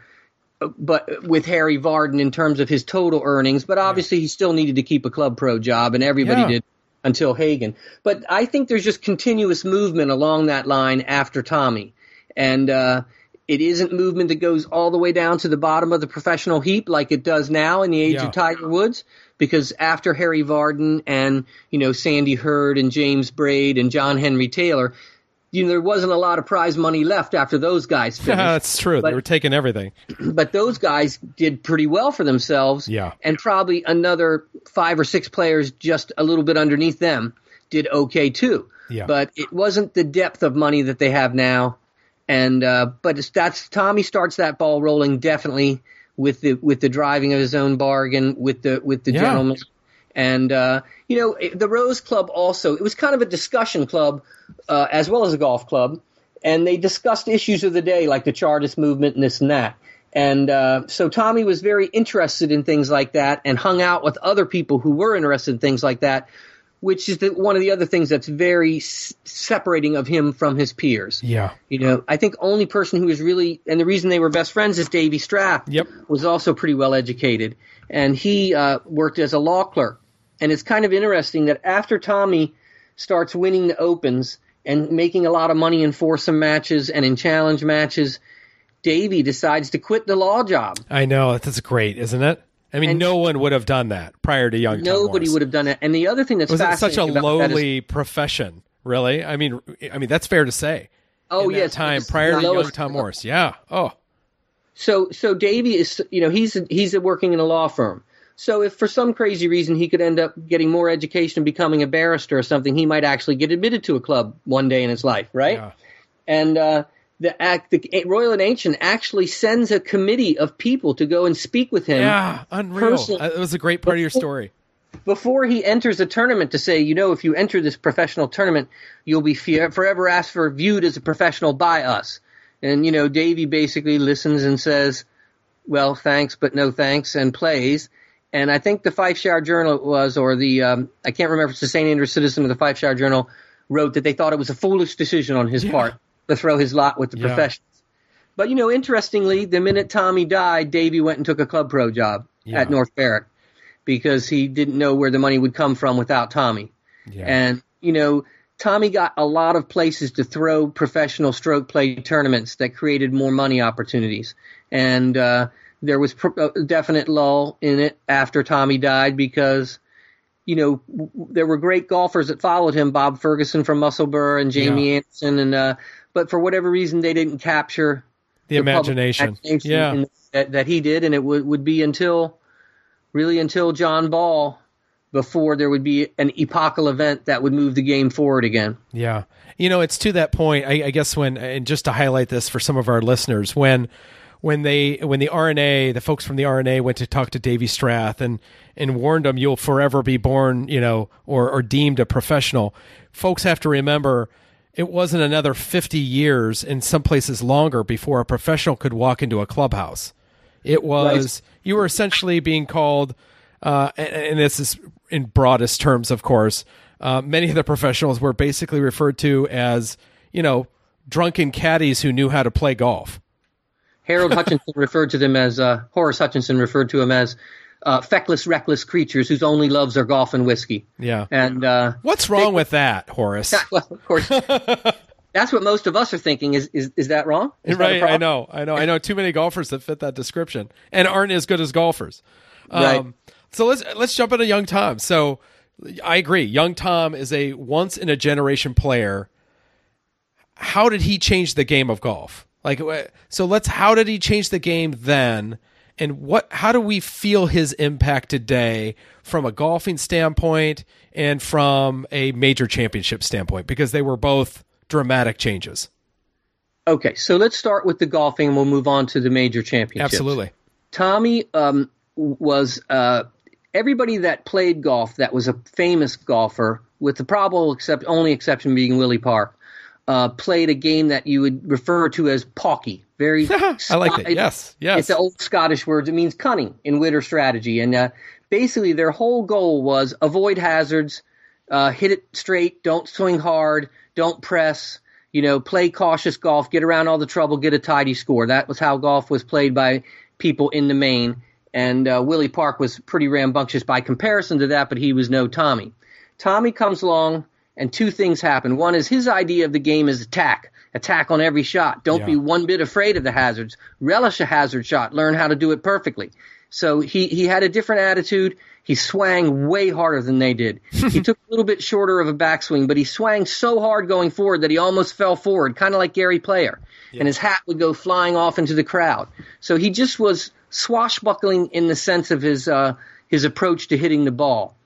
but with Harry Vardon in terms of his total earnings. But obviously, he still needed to keep a club pro job, and everybody Yeah. did until Hagen. But I think there's just continuous movement along that line after Tommy, and uh, it isn't movement that goes all the way down to the bottom of the professional heap like it does now in the age Yeah. of Tiger Woods. Because after Harry Vardon and you know Sandy Herd and James Braid and John Henry Taylor, you know there wasn't a lot of prize money left after those guys finished That's true. But- they were taking everything. but those guys did pretty well for themselves. Yeah. And probably another five or six players just a little bit underneath them did okay too. Yeah. But it wasn't the depth of money that they have now. And uh, but it's, that's Tommy starts that ball rolling definitely with the with the driving of his own bargain with the with the Yeah. gentleman. And uh, you know the Rose Club also it was kind of a discussion club uh, as well as a golf club, and they discussed issues of the day like the Chartist movement and this and that. And uh, so Tommy was very interested in things like that and hung out with other people who were interested in things like that, which is the, one of the other things that's very s- separating of him from his peers. Yeah. You know, I think only person who was really, and the reason they were best friends is Davy Strath. Yep. Was also pretty well educated, and he uh, worked as a law clerk. And it's kind of interesting that after Tommy starts winning the opens and making a lot of money in foursome matches and in challenge matches, Davy decides to quit the law job. I know. That's great, isn't it? I mean, And- no one would have done that prior to Young Tom Nobody would have done it. And the other thing that's Was it such a fascinating that is- lowly profession? Really? I mean, I mean that's fair to say. oh yes, time prior to Young Tom Morris. Yeah. Oh, So so Davy is you know he's he's working in a law firm. So if for some crazy reason he could end up getting more education and becoming a barrister or something, he might actually get admitted to a club one day in his life, right? Yeah. And uh, the act, the Royal and Ancient actually sends a committee of people to go and speak with him yeah. Unreal. Person- It was a great part of your story. before he enters a tournament to say, you know, if you enter this professional tournament, you'll be fe- forever asked for viewed as a professional by us. And you know, Davy basically listens and says, "Well, thanks, but no thanks," and plays. And I think the Fifeshire Journal was, or the um, I can't remember if it's the St. Andrews Citizen or the Fifeshire Journal wrote that they thought it was a foolish decision on his part to throw his lot with the Yeah. professionals. But you know, interestingly, the minute Tommy died, Davy went and took a club pro job Yeah. at North Berwick because he didn't know where the money would come from without Tommy. Yeah. And you know, Tommy got a lot of places to throw professional stroke play tournaments that created more money opportunities. And uh, there was pr- a definite lull in it after Tommy died because you know w- there were great golfers that followed him, Bob Ferguson from Musselburgh and Jamie Yeah. Anderson, and uh, but for whatever reason they didn't capture the public imagination. imagination Yeah. that, that he did, and it would, would be until really until John Ball before there would be an epochal event that would move the game forward again. Yeah. You know, it's to that point, I, I guess when, and just to highlight this for some of our listeners, when, when they, when the R&A, the folks from the R&A went to talk to Davy Strath and, and warned him, you'll forever be born, you know, or, or deemed a professional. Folks have to remember it wasn't another 50 years in some places longer before a professional could walk into a clubhouse. It was, you were essentially being called, uh, and, and this is in broadest terms, of course. Uh, many of the professionals were basically referred to as, you know, drunken caddies who knew how to play golf. Harold Hutchinson referred to them as uh, Horace Hutchinson referred to them as uh, feckless, reckless creatures whose only loves are golf and whiskey. Yeah. And uh, What's wrong with that, Horace? well, of course, That's what most of us are thinking. Is is, is that wrong? Is that right. I know. I know. I know too many golfers that fit that description and aren't as good as golfers. Um, Right. So let's let's jump into young Tom. So I agree. Young Tom is a once in a generation player. How did he change the game of golf? Like, so let's. How did he change the game then? And what? How do we feel his impact today from a golfing standpoint and from a major championship standpoint? Because they were both dramatic changes. Okay, so let's start with the golfing, and we'll move on to the major championships. Absolutely. Tommy um, was uh, everybody that played golf that was a famous golfer, with the probable except only exception being Willie Park, uh, played a game that you would refer to as pawky. Very, I like it- Yes, yes. It's the old Scottish words. It means cunning in wit or strategy, and uh, basically their whole goal was avoid hazards, uh, hit it straight, don't swing hard, don't press. You know, play cautious golf, get around all the trouble, get a tidy score. That was how golf was played by people in the main. And uh, Willie Park was pretty rambunctious by comparison to that, but he was no Tommy. Tommy comes along, and two things happen. One is his idea of the game is attack, attack on every shot. Don't be one bit afraid of the hazards. Relish a hazard shot. Learn how to do it perfectly. So he, he had a different attitude. He swang way harder than they did. he took a little bit shorter of a backswing, but he swang so hard going forward that he almost fell forward, kind of like Gary Player. And his hat would go flying off into the crowd. So he just was swashbuckling in the sense of his uh, his approach to hitting the ball.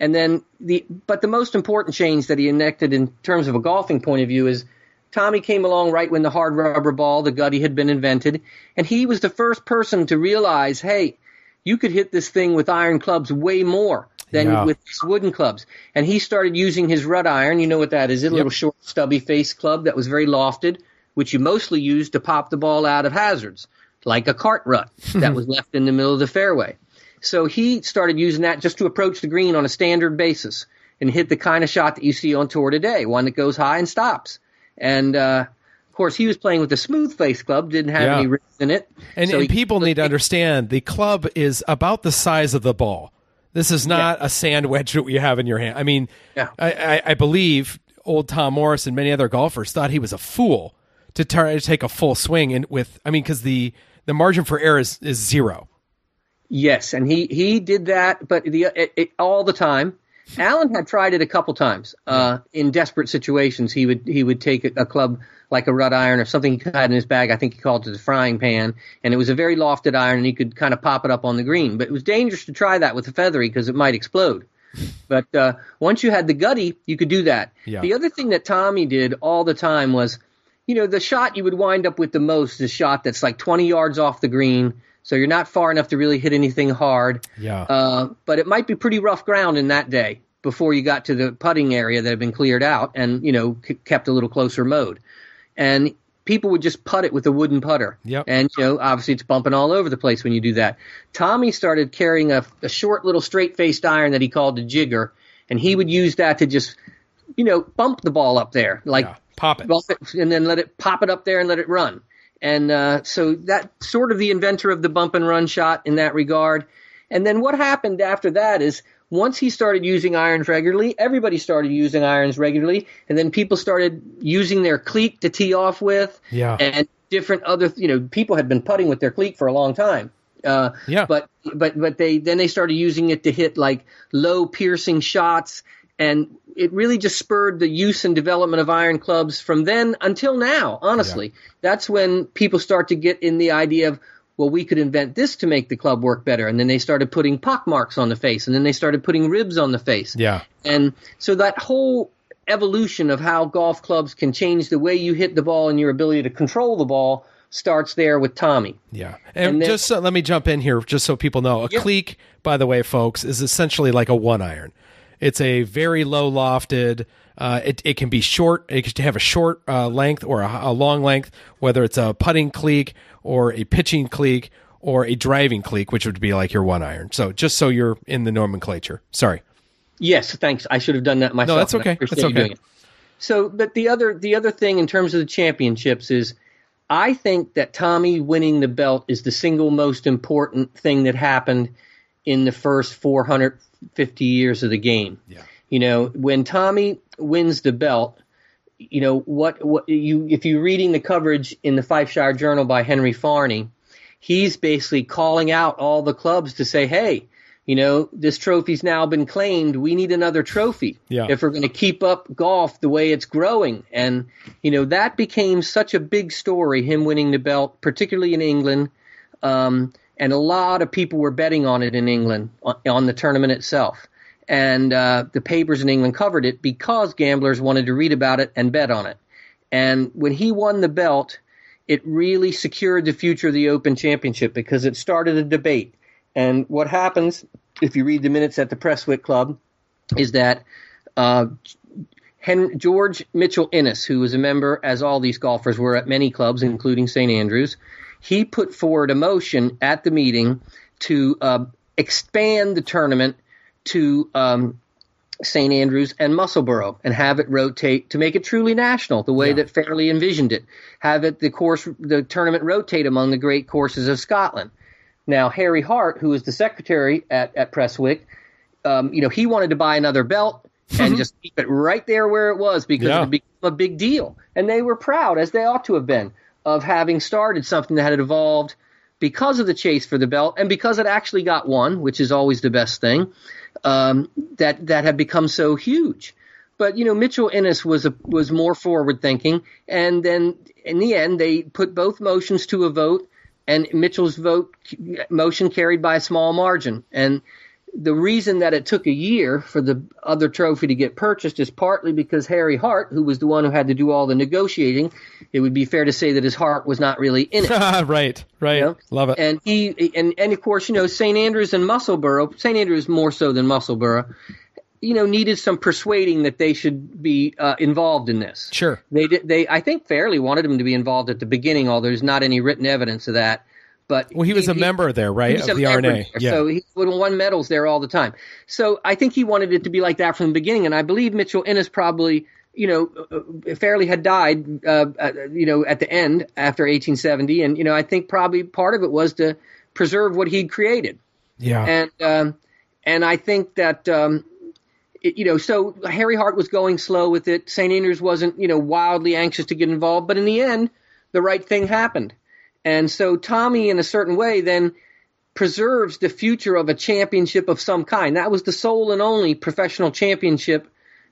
And then the but the most important change that he enacted in terms of a golfing point of view is Tommy came along right when the hard rubber ball, the gutty, had been invented, and he was the first person to realize, hey, you could hit this thing with iron clubs way more than Yeah. with these wooden clubs. And he started using his rut iron. You know what that is? A little short, stubby face club that was very lofted, which you mostly used to pop the ball out of hazards, like a cart rut that was left in the middle of the fairway. So he started using that just to approach the green on a standard basis and hit the kind of shot that you see on tour today, one that goes high and stops. And uh, of course, he was playing with a smooth face club, didn't have Yeah. any ribs in it. And, So and people need to understand the club is about the size of the ball. This is not a sand wedge that you have in your hand. I mean, Yeah. I, I, I believe old Tom Morris and many other golfers thought he was a fool to try to take a full swing and with. I mean, because the the margin for error is, is zero. Yes, and he he did that, but the it, it, all the time. Allan had tried it a couple times uh, in desperate situations. He would he would take a, a club like a rut iron or something he had in his bag. I think he called it a frying pan, and it was a very lofted iron, and he could kind of pop it up on the green. But it was dangerous to try that with a feathery because it might explode. But uh, once you had the gutty, you could do that. Yeah. The other thing that Tommy did all the time was, you know, the shot you would wind up with the most is the shot that's like 20 yards off the green. So you're not far enough to really hit anything hard. Yeah. Uh, but it might be pretty rough ground in that day before you got to the putting area that had been cleared out and, you know, c- kept a little closer mowed. And people would just putt it with a wooden putter. Yep. And, you know, obviously it's bumping all over the place when you do that. Tommy started carrying a, a short little straight faced iron that he called a jigger. And he would use that to just, you know, bump the ball up there. Like, Yeah. Pop it. it and then let it pop it up there and let it run. And uh, so that sort of the inventor of the bump and run shot in that regard. And then what happened after that is once he started using irons regularly, everybody started using irons regularly, and then people started using their cleek to tee off with. Yeah. And different other, you know, people had been putting with their cleek for a long time. Uh, Yeah. But but but they then they started using it to hit like low piercing shots, and it really just spurred the use and development of iron clubs from then until now. Honestly, that's when people start to get in the idea of well, we could invent this to make the club work better, and then they started putting pock marks on the face, and then they started putting ribs on the face. Yeah. And so that whole evolution of how golf clubs can change the way you hit the ball and your ability to control the ball starts there with Tommy. Yeah. And, And then- just so, let me jump in here just so people know. A Yeah. cleek, by the way, folks, is essentially like a one iron. It's a very low lofted. Uh, it, it can be short. It can have a short uh, length or a, a long length, whether it's a putting cleek or a pitching cleek or a driving cleek, which would be like your one iron. So just so you're in the nomenclature. Sorry. Yes, thanks. I should have done that myself. No, that's okay. That's okay. So, but the other the other thing in terms of the championships is, I think that Tommy winning the belt is the single most important thing that happened in the first 450 years of the game. Yeah. You know, when Tommy wins the belt, you know what what you if you're reading the coverage in the Fifeshire Journal by Henry Farnie, he's basically calling out all the clubs to say, hey, you know, this trophy's now been claimed. We need another trophy Yeah. if we're going to keep up golf the way it's growing. And, you know, that became such a big story, him winning the belt, particularly in England. Um, and a lot of people were betting on it in England, on, the tournament itself. And uh, the papers in England covered it because gamblers wanted to read about it and bet on it. And when he won the belt, it really secured the future of the Open Championship because it started a debate. And what happens if you read the minutes at the Prestwick Club is that uh, Hen- George Mitchell Innes, who was a member, as all these golfers were at many clubs, including St. Andrews, he put forward a motion at the meeting to uh, expand the tournament to um, St. Andrews and Musselburgh and have it rotate to make it truly national, the way that Fairlie envisioned it. Have it the course, the tournament rotate among the great courses of Scotland. Now, Harry Hart, who was the secretary at, at Prestwick, um, you know, he wanted to buy another belt and just keep it right there where it was because Yeah. it became a big deal. And they were proud, as they ought to have been, of having started something that had evolved because of the chase for the belt and because it actually got won, which is always the best thing, um, that, that had become so huge. But you know, Mitchell Innes was a, was more forward thinking, and then in the end, they put both motions to a vote, and Mitchell's vote motion carried by a small margin. And the reason that it took a year for the other trophy to get purchased is partly because Harry Hart, who was the one who had to do all the negotiating, it would be fair to say that his heart was not really in it. right, right. You know? Love it. And he and and of course, you know, St. Andrews and Musselburgh, St. Andrews more so than Musselburgh, you know, needed some persuading that they should be uh, involved in this. Sure. They did. They I think Fairlie wanted him to be involved at the beginning, although there's not any written evidence of that. But Well, he was a member there, right, of the R&A. Yeah. So he would have won medals there all the time. So I think he wanted it to be like that from the beginning, and I believe Mitchell Innes probably, you know, Fairlie had died, uh, uh, you know, at the end after 1870, and you know, I think probably part of it was to preserve what he'd created yeah. and um, and I think that um, it, you know, so Harry Hart was going slow with it. St. Andrews wasn't you know wildly anxious to get involved, but in the end, the right thing happened, and so Tommy, in a certain way, then preserves the future of a championship of some kind. That was the sole and only professional championship,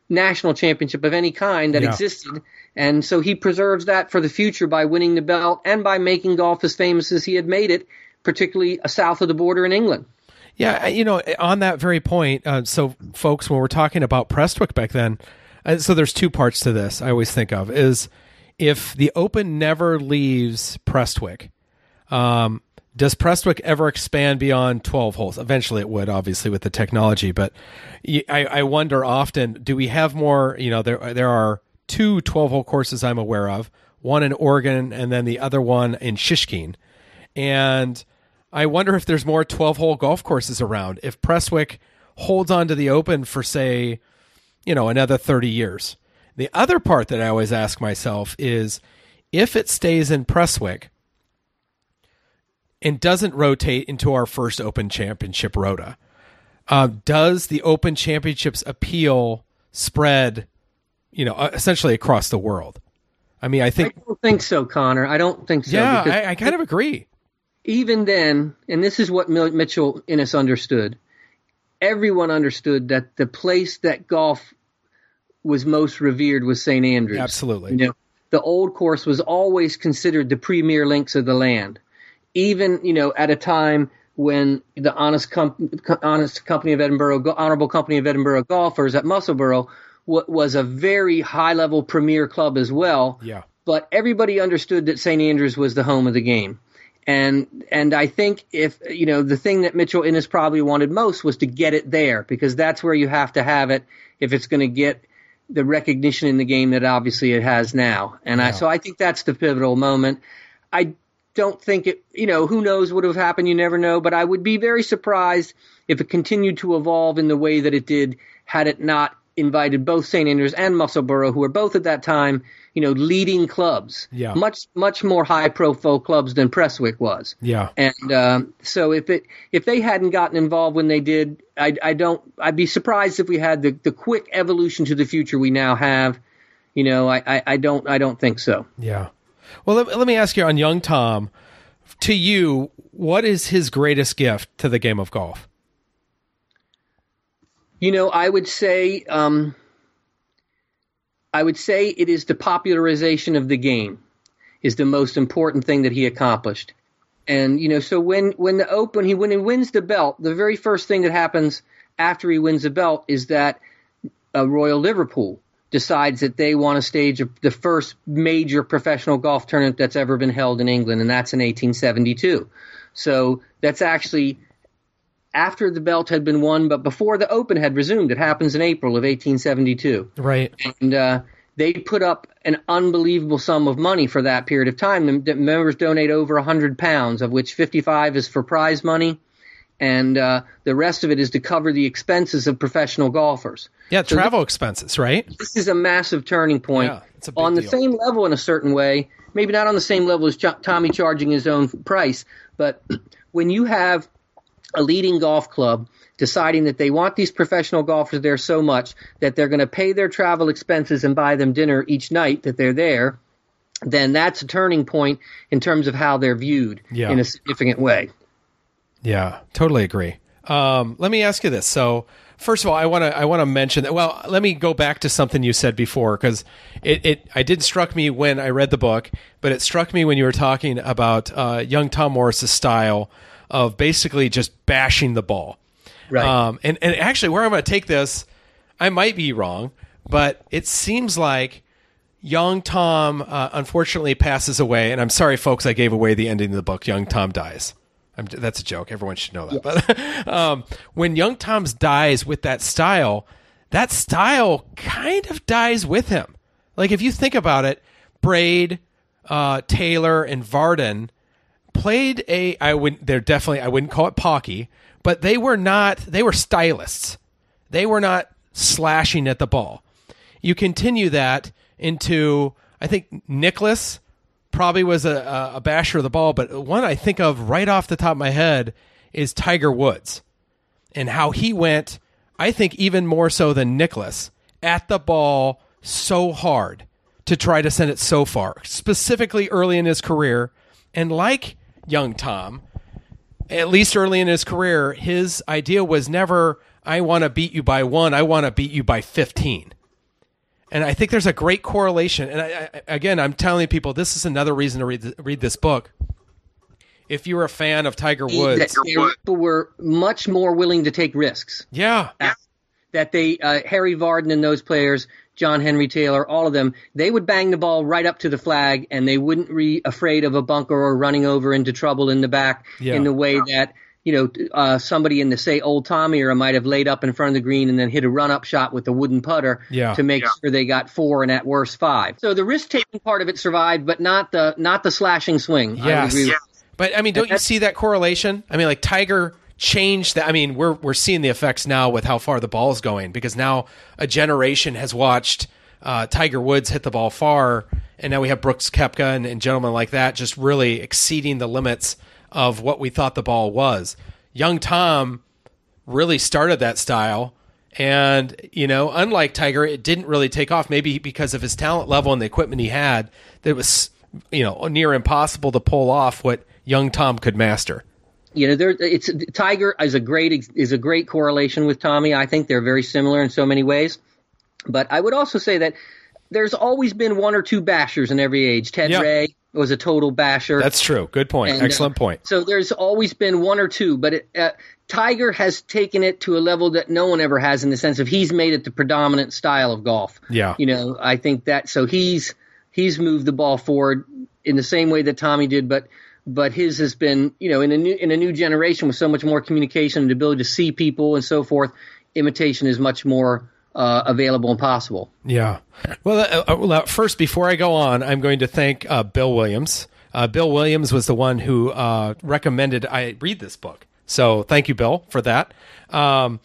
national championship of any kind that Yeah. existed. And so he preserves that for the future by winning the belt and by making golf as famous as he had made it, particularly south of the border in England. Yeah, you know, on that very point, uh, so folks, when we're talking about Prestwick back then, uh, so there's two parts to this. I always think of is if the Open never leaves Prestwick, um, does Prestwick ever expand beyond 12 holes? Eventually, it would, obviously, with the technology. But I wonder often, do we have more? You know, there there are two 12 hole courses I'm aware of, one in Oregon and then the other one in Shiskine. and I wonder if there's more 12 hole golf courses around. If Prestwick holds on to the Open for, say, you know, another 30 years. The other part that I always ask myself is if it stays in Prestwick and doesn't rotate into our first Open Championship rota, uh, does the Open Championships appeal spread, you know, uh, essentially across the world? I mean, I I think, don't think so, Connor. I don't think so. yeah, I, I kind of agree. even then, and this is what Mitchell Innes understood. Everyone understood that the place that golf was most revered was St. Andrews. Absolutely. You know, the old course was always considered the premier links of the land, even you know at a time when the honest, com- honest company of Edinburgh, honorable company of Edinburgh golfers at Musselburgh wa was a very high level premier club as well Yeah. but everybody understood that St. Andrews was the home of the game. And and I think if you know the thing that Mitchell Innes probably wanted most was to get it there because that's where you have to have it if it's going to get the recognition in the game that obviously it has now. And I, so I think that's the pivotal moment. I don't think it, you know, who knows what would have happened? You never know. But I would be very surprised if it continued to evolve in the way that it did had it not invited both St. Andrews and Musselburgh, who were both at that time, you know, leading clubs. Yeah. Much, much more high profile clubs than Prestwick was. Yeah. And um, so if it if they hadn't gotten involved when they did, I, I don't I'd be surprised if we had the, the quick evolution to the future we now have. You know, I, I, I don't I don't think so. Yeah. Well, let, let me ask you on young Tom. To you, what is his greatest gift to the game of golf? You know, I would say um, I would say it is the popularization of the game is the most important thing that he accomplished. And you know, so when when the Open he when he wins the belt, the very first thing that happens after he wins the belt is that uh, Royal Liverpool decides that they want to stage the first major professional golf tournament that's ever been held in England, and that's in 1872. So that's actually after the belt had been won, but before the Open had resumed. It happens in April of 1872. Right. And uh, they put up an unbelievable sum of money for that period of time. The members donate over 100 pounds, of which 55 is for prize money, and uh, the rest of it is to cover the expenses of professional golfers. Yeah, travel expenses, right? This is a massive turning point Yeah, it's a on the deal. same level in a certain way. Maybe not on the same level as Ch- Tommy charging his own price, but when you have a leading golf club deciding that they want these professional golfers there so much that they're going to pay their travel expenses and buy them dinner each night that they're there, then that's a turning point in terms of how they're viewed Yeah. in a significant way. Yeah, totally agree. Um, let me ask you this. So, first of all, I want to I want to mention that. Well, let me go back to something you said before because it, it I did struck me when I read the book, but it struck me when you were talking about uh, young Tom Morris's style of basically just bashing the ball. Right. Um, and and actually, where I'm going to take this, I might be wrong, but it seems like young Tom uh, unfortunately passes away. And I'm sorry, folks, I gave away the ending of the book. Young Tom dies. I'm, that's a joke. Everyone should know that. But um, when young Tom's dies with that style, that style kind of dies with him. Like if you think about it, Braid, uh, Taylor, and Vardon played a I wouldn't they're definitely I wouldn't call it pawky, but they were not they were stylists. They were not slashing at the ball. You continue that into I think Nicklaus probably was a, a, basher of the ball, but one I think of right off the top of my head is Tiger Woods and how he went, I think even more so than Nicklaus, at the ball so hard to try to send it so far, specifically early in his career. And like young Tom, at least early in his career, his idea was never, I want to beat you by one, I want to beat you by 15. And I think there's a great correlation. And I, I, again, I'm telling people this is another reason to read, th- read this book. If you're a fan of Tiger Woods, people were much more willing to take risks. yeah, That they, uh, Harry Varden and those players, John Henry Taylor, all of them, they would bang the ball right up to the flag, and they wouldn't be afraid of a bunker or running over into trouble in the back Yeah. in the way that you know uh, somebody in the say old Tommy era might have laid up in front of the green and then hit a run up shot with a wooden putter Yeah. to make sure they got four and at worst five. So the risk taking part of it survived, but not the not the slashing swing. I Yes. agree with- But I mean, don't you see that correlation? I mean, like Tiger changed that. I mean, we're we're seeing the effects now with how far the ball is going because now a generation has watched uh, Tiger Woods hit the ball far, and now we have Brooks Koepka and, and gentlemen like that just really exceeding the limits of what we thought the ball was. Young Tom really started that style. And, you know, unlike Tiger, it didn't really take off, maybe because of his talent level and the equipment he had, that it was, you know, near impossible to pull off what young Tom could master. You know, there it's Tiger is a great is a great correlation with Tommy. I think they're very similar in so many ways. But I would also say that there's always been one or two bashers in every age. Ted Yeah. Ray was a total basher. That's true. Good point. And, uh, Excellent point. So there's always been one or two, but it, uh, Tiger has taken it to a level that no one ever has in the sense of he's made it the predominant style of golf. Yeah. You know, I think that so he's he's moved the ball forward in the same way that Tommy did, but but his has been you know in a new in a new generation with so much more communication and ability to see people and so forth. Imitation is much more uh, available and possible. Yeah. Well, uh, uh, well, first, before I go on, I'm going to thank uh, Bill Williams. Uh, Bill Williams was the one who uh, recommended I read this book. So thank you, Bill, for that. Um,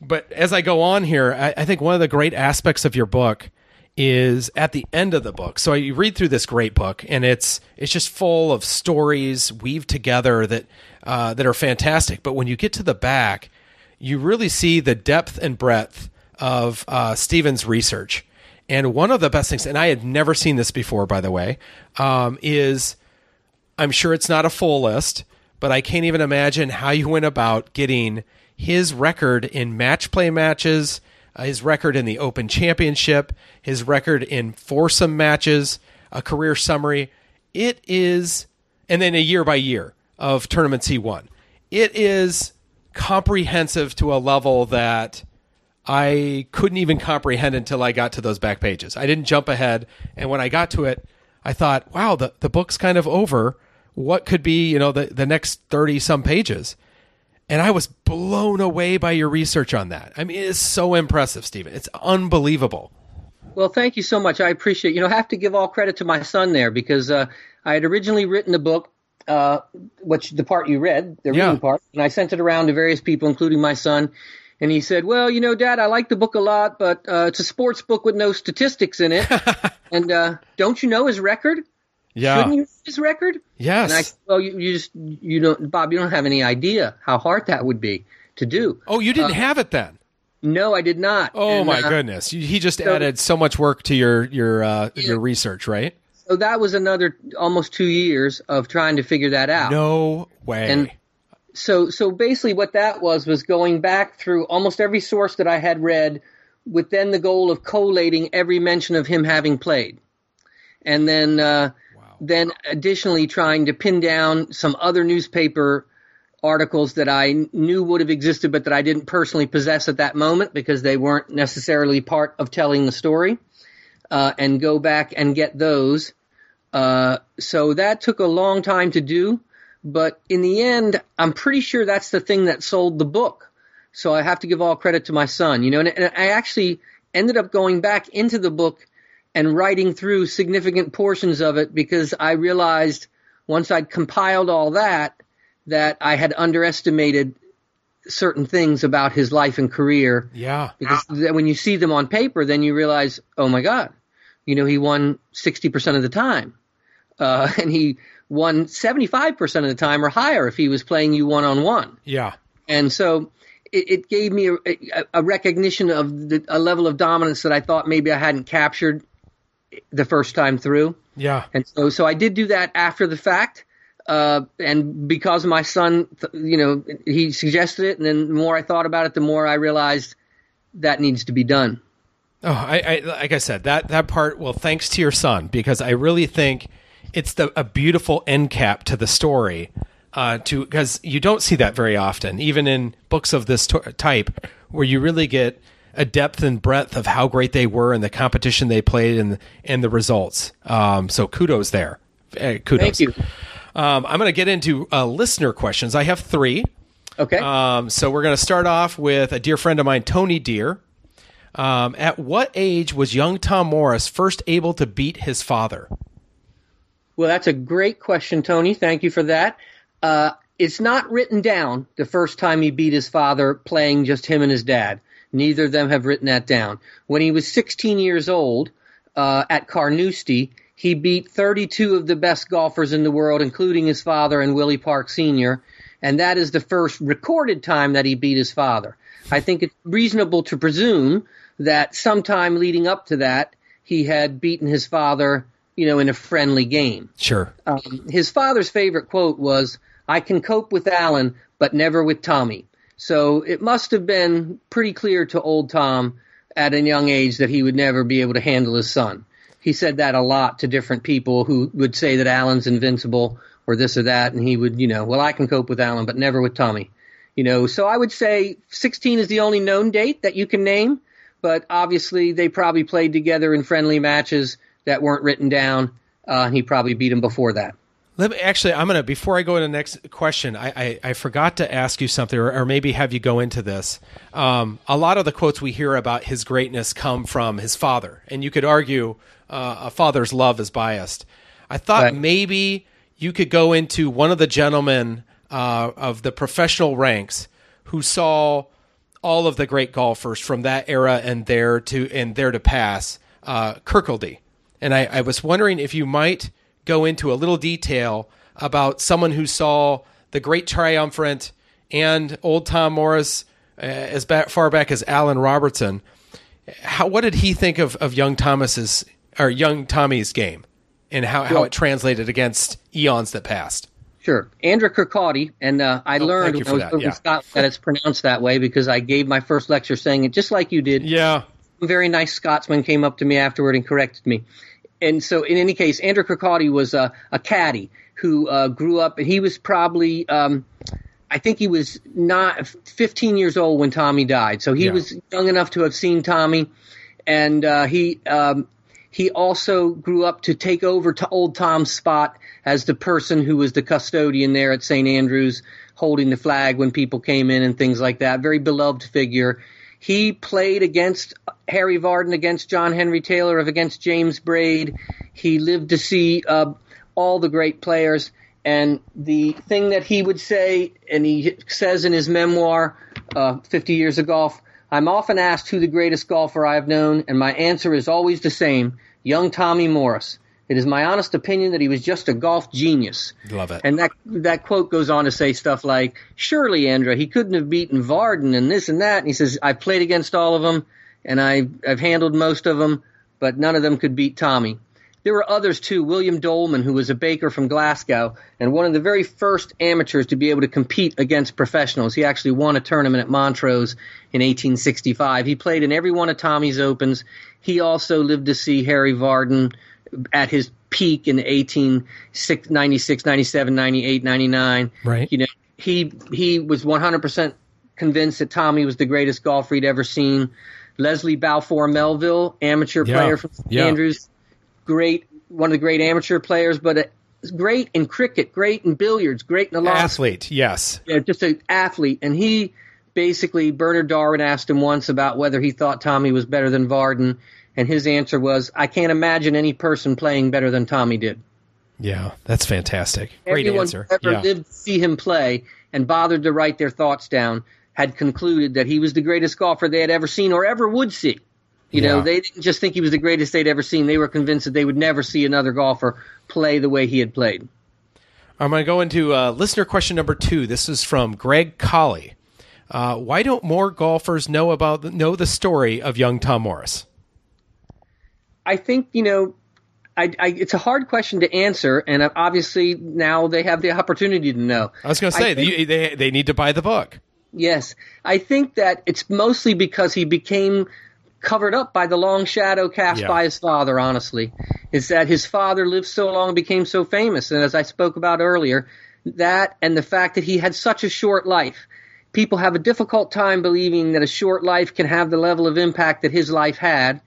but as I go on here, I, I think one of the great aspects of your book is at the end of the book. So you read through this great book, and it's it's just full of stories weaved together that uh, that are fantastic. But when you get to the back, you really see the depth and breadth of uh, Stephen's research. And one of the best things, and I had never seen this before, by the way, um, is I'm sure it's not a full list, but I can't even imagine how you went about getting his record in match play matches, uh, his record in the Open Championship, his record in foursome matches, a career summary. It is, and then a year by year of tournaments he won. It is comprehensive to a level that I couldn't even comprehend until I got to those back pages. I didn't jump ahead, and when I got to it, I thought, "Wow, the the book's kind of over. What could be, you know, the the next thirty some pages?" And I was blown away by your research on that. I mean, it's so impressive, Stephen. It's unbelievable. Well, thank you so much. I appreciate. You know, I have to give all credit to my son there because uh, I had originally written a book, uh, which the part you read, the Yeah. reading part, and I sent it around to various people, including my son. And he said, "Well, you know, Dad, I like the book a lot, but uh, it's a sports book with no statistics in it. and uh, don't you know his record? Yeah. Shouldn't you his record?" Yes. And I "Well, you, you just you don't, Bob. You don't have any idea how hard that would be to do." oh, you didn't have it then. No, I did not. Oh And, my uh, goodness! He just so- added so much work to your your uh, your research, right? So that was another almost two years of trying to figure that out. No way. And- so so basically what that was was going back through almost every source that I had read with then the goal of collating every mention of him having played. And then uh, then additionally trying to pin down some other newspaper articles that I knew would have existed but that I didn't personally possess at that moment because they weren't necessarily part of telling the story. Uh, and go back and get those. Uh, so that took a long time to do, but in the end, I'm pretty sure that's the thing that sold the book. So I have to give all credit to my son, you know, and, and I actually ended up going back into the book and writing through significant portions of it because I realized once I'd compiled all that, that I had underestimated certain things about his life and career yeah. because when you see them on paper, then you realize, oh my God, you know, he won 60% of the time. Uh, and he won 75% of the time or higher if he was playing you one on one. Yeah. And so it, it gave me a, a, a recognition of the, a level of dominance that I thought maybe I hadn't captured the first time through. Yeah. And so, so I did do that after the fact. Uh, and because my son, you know, he suggested it, and then the more I thought about it, the more I realized that needs to be done. Oh, I, I like I said that that part. Well, thanks to your son because I really think it's the a beautiful end cap to the story. Uh, to because you don't see that very often, even in books of this type, where you really get a depth and breadth of how great they were and the competition they played and and the results. Um, so kudos there. Uh, kudos. Thank you. Um, I'm going to get into uh, listener questions. I have three. Okay. Um, so we're going to start off with a dear friend of mine, Tony Deer. Um, at what age was young Tom Morris first able to beat his father? Well, that's a great question, Tony. Thank you for that. Uh, it's not written down the first time he beat his father playing just him and his dad. Neither of them have written that down. When he was 16 years old uh, at Carnoustie, he beat 32 of the best golfers in the world, including his father and Willie Park Sr., and that is the first recorded time that he beat his father. I think it's reasonable to presume that sometime leading up to that, he had beaten his father, you know, in a friendly game. Sure. Um, his father's favorite quote was, I can cope with Allan, but never with Tommy. So it must have been pretty clear to old Tom at a young age that he would never be able to handle his son. He said that a lot to different people who would say that Allan's invincible or this or that, and he would, you know, well, I can cope with Allan, but never with Tommy. You know, so I would say 16 is the only known date that you can name, but obviously they probably played together in friendly matches that weren't written down, uh, and he probably beat him before that. Let me actually. I'm gonna before I go to the next question. I I, I forgot to ask you something, or, or maybe have you go into this. Um, a lot of the quotes we hear about his greatness come from his father, and you could argue uh, a father's love is biased. I thought Right. maybe you could go into one of the gentlemen uh, of the professional ranks who saw all of the great golfers from that era and there to and there to pass, uh, Kirkcaldy. And I, I was wondering if you might go into a little detail about someone who saw the Great Triumvirate and old Tom Morris uh, as ba- far back as Allan Robertson. how what did he think of, of young Thomas's or young Tommy's game and how, how it translated against eons that passed? Sure. Andrew Kirkcaldy, and uh, I Oh, learned when I was that, in yeah. Scotland that it's pronounced that way because I gave my first lecture saying it just like you did. Yeah. A very nice Scotsman came up to me afterward and corrected me. And so, in any case, Andrew Kirkcaldy was a, a caddy who uh, grew up, and he was probably, um, I think he was not 15 years old when Tommy died. So he Yeah. was young enough to have seen Tommy, and uh, he um, he also grew up to take over to old Tom's spot as the person who was the custodian there at St. Andrews, holding the flag when people came in and things like that. Very beloved figure. He played against Harry Vardon, against John Henry Taylor, of against James Braid. He lived to see uh, all the great players. And the thing that he would say, and he says in his memoir, uh, 50 Years of Golf, I'm often asked who the greatest golfer I have known, and my answer is always the same young Tommy Morris. It is my honest opinion that he was just a golf genius. Love it. And that that quote goes on to say stuff like, "Surely, Andra, he couldn't have beaten Vardon and this and that." And he says, "I've played against all of them, and I, I've handled most of them, but none of them could beat Tommy." There were others too. William Doleman, who was a baker from Glasgow and one of the very first amateurs to be able to compete against professionals. He actually won a tournament at Montrose in 1865. He played in every one of Tommy's Opens. He also lived to see Harry Vardon at his peak in 1896, 97, 98, 99. Right. You know, he he was 100% convinced that Tommy was the greatest golfer he'd ever seen. Leslie Balfour Melville, amateur Yeah. player from St. Yeah. Andrews, great, one of the great amateur players, but a, great in cricket, great in billiards, great in a lot Athlete, yes. yeah, just an athlete. And he basically, Bernard Darwin asked him once about whether he thought Tommy was better than Vardon, and his answer was, "I can't imagine any person playing better than Tommy did." Yeah, that's fantastic. Great Everyone answer. who ever Yeah. lived to see him play and bothered to write their thoughts down had concluded that he was the greatest golfer they had ever seen or ever would see. You know, they didn't just think he was the greatest they'd ever seen. They were convinced that they would never see another golfer play the way he had played. I'm going to go into uh, listener question number two. This is from Greg Colley. Uh, why don't more golfers know about the, know the story of young Tom Morris? I think you know, I, I, it's a hard question to answer, and obviously now they have the opportunity to know. I was going to say think- they, they they need to buy the book. Yes, I think that it's mostly because he became covered up by the long shadow cast Yeah. by his father. Honestly, is that his father lived so long and became so famous, and as I spoke about earlier, that and the fact that he had such a short life. People have a difficult time believing that a short life can have the level of impact that his life had.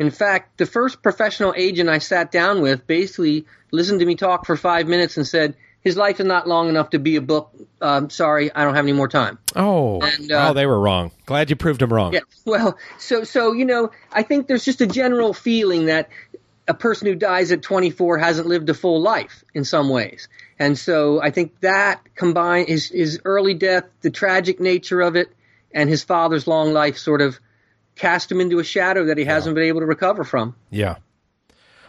In fact, the first professional agent I sat down with basically listened to me talk for five minutes and said, his life is not long enough to be a book. Um, sorry, I don't have any more time. Oh, And, uh, oh, they were wrong. Glad you proved them wrong. Yeah. Well, so so you know, I think there's just a general feeling that a person who dies at 24 hasn't lived a full life in some ways. And so I think that combined his his early death, the tragic nature of it, and his father's long life sort of cast him into a shadow that he hasn't been able to recover from. Yeah.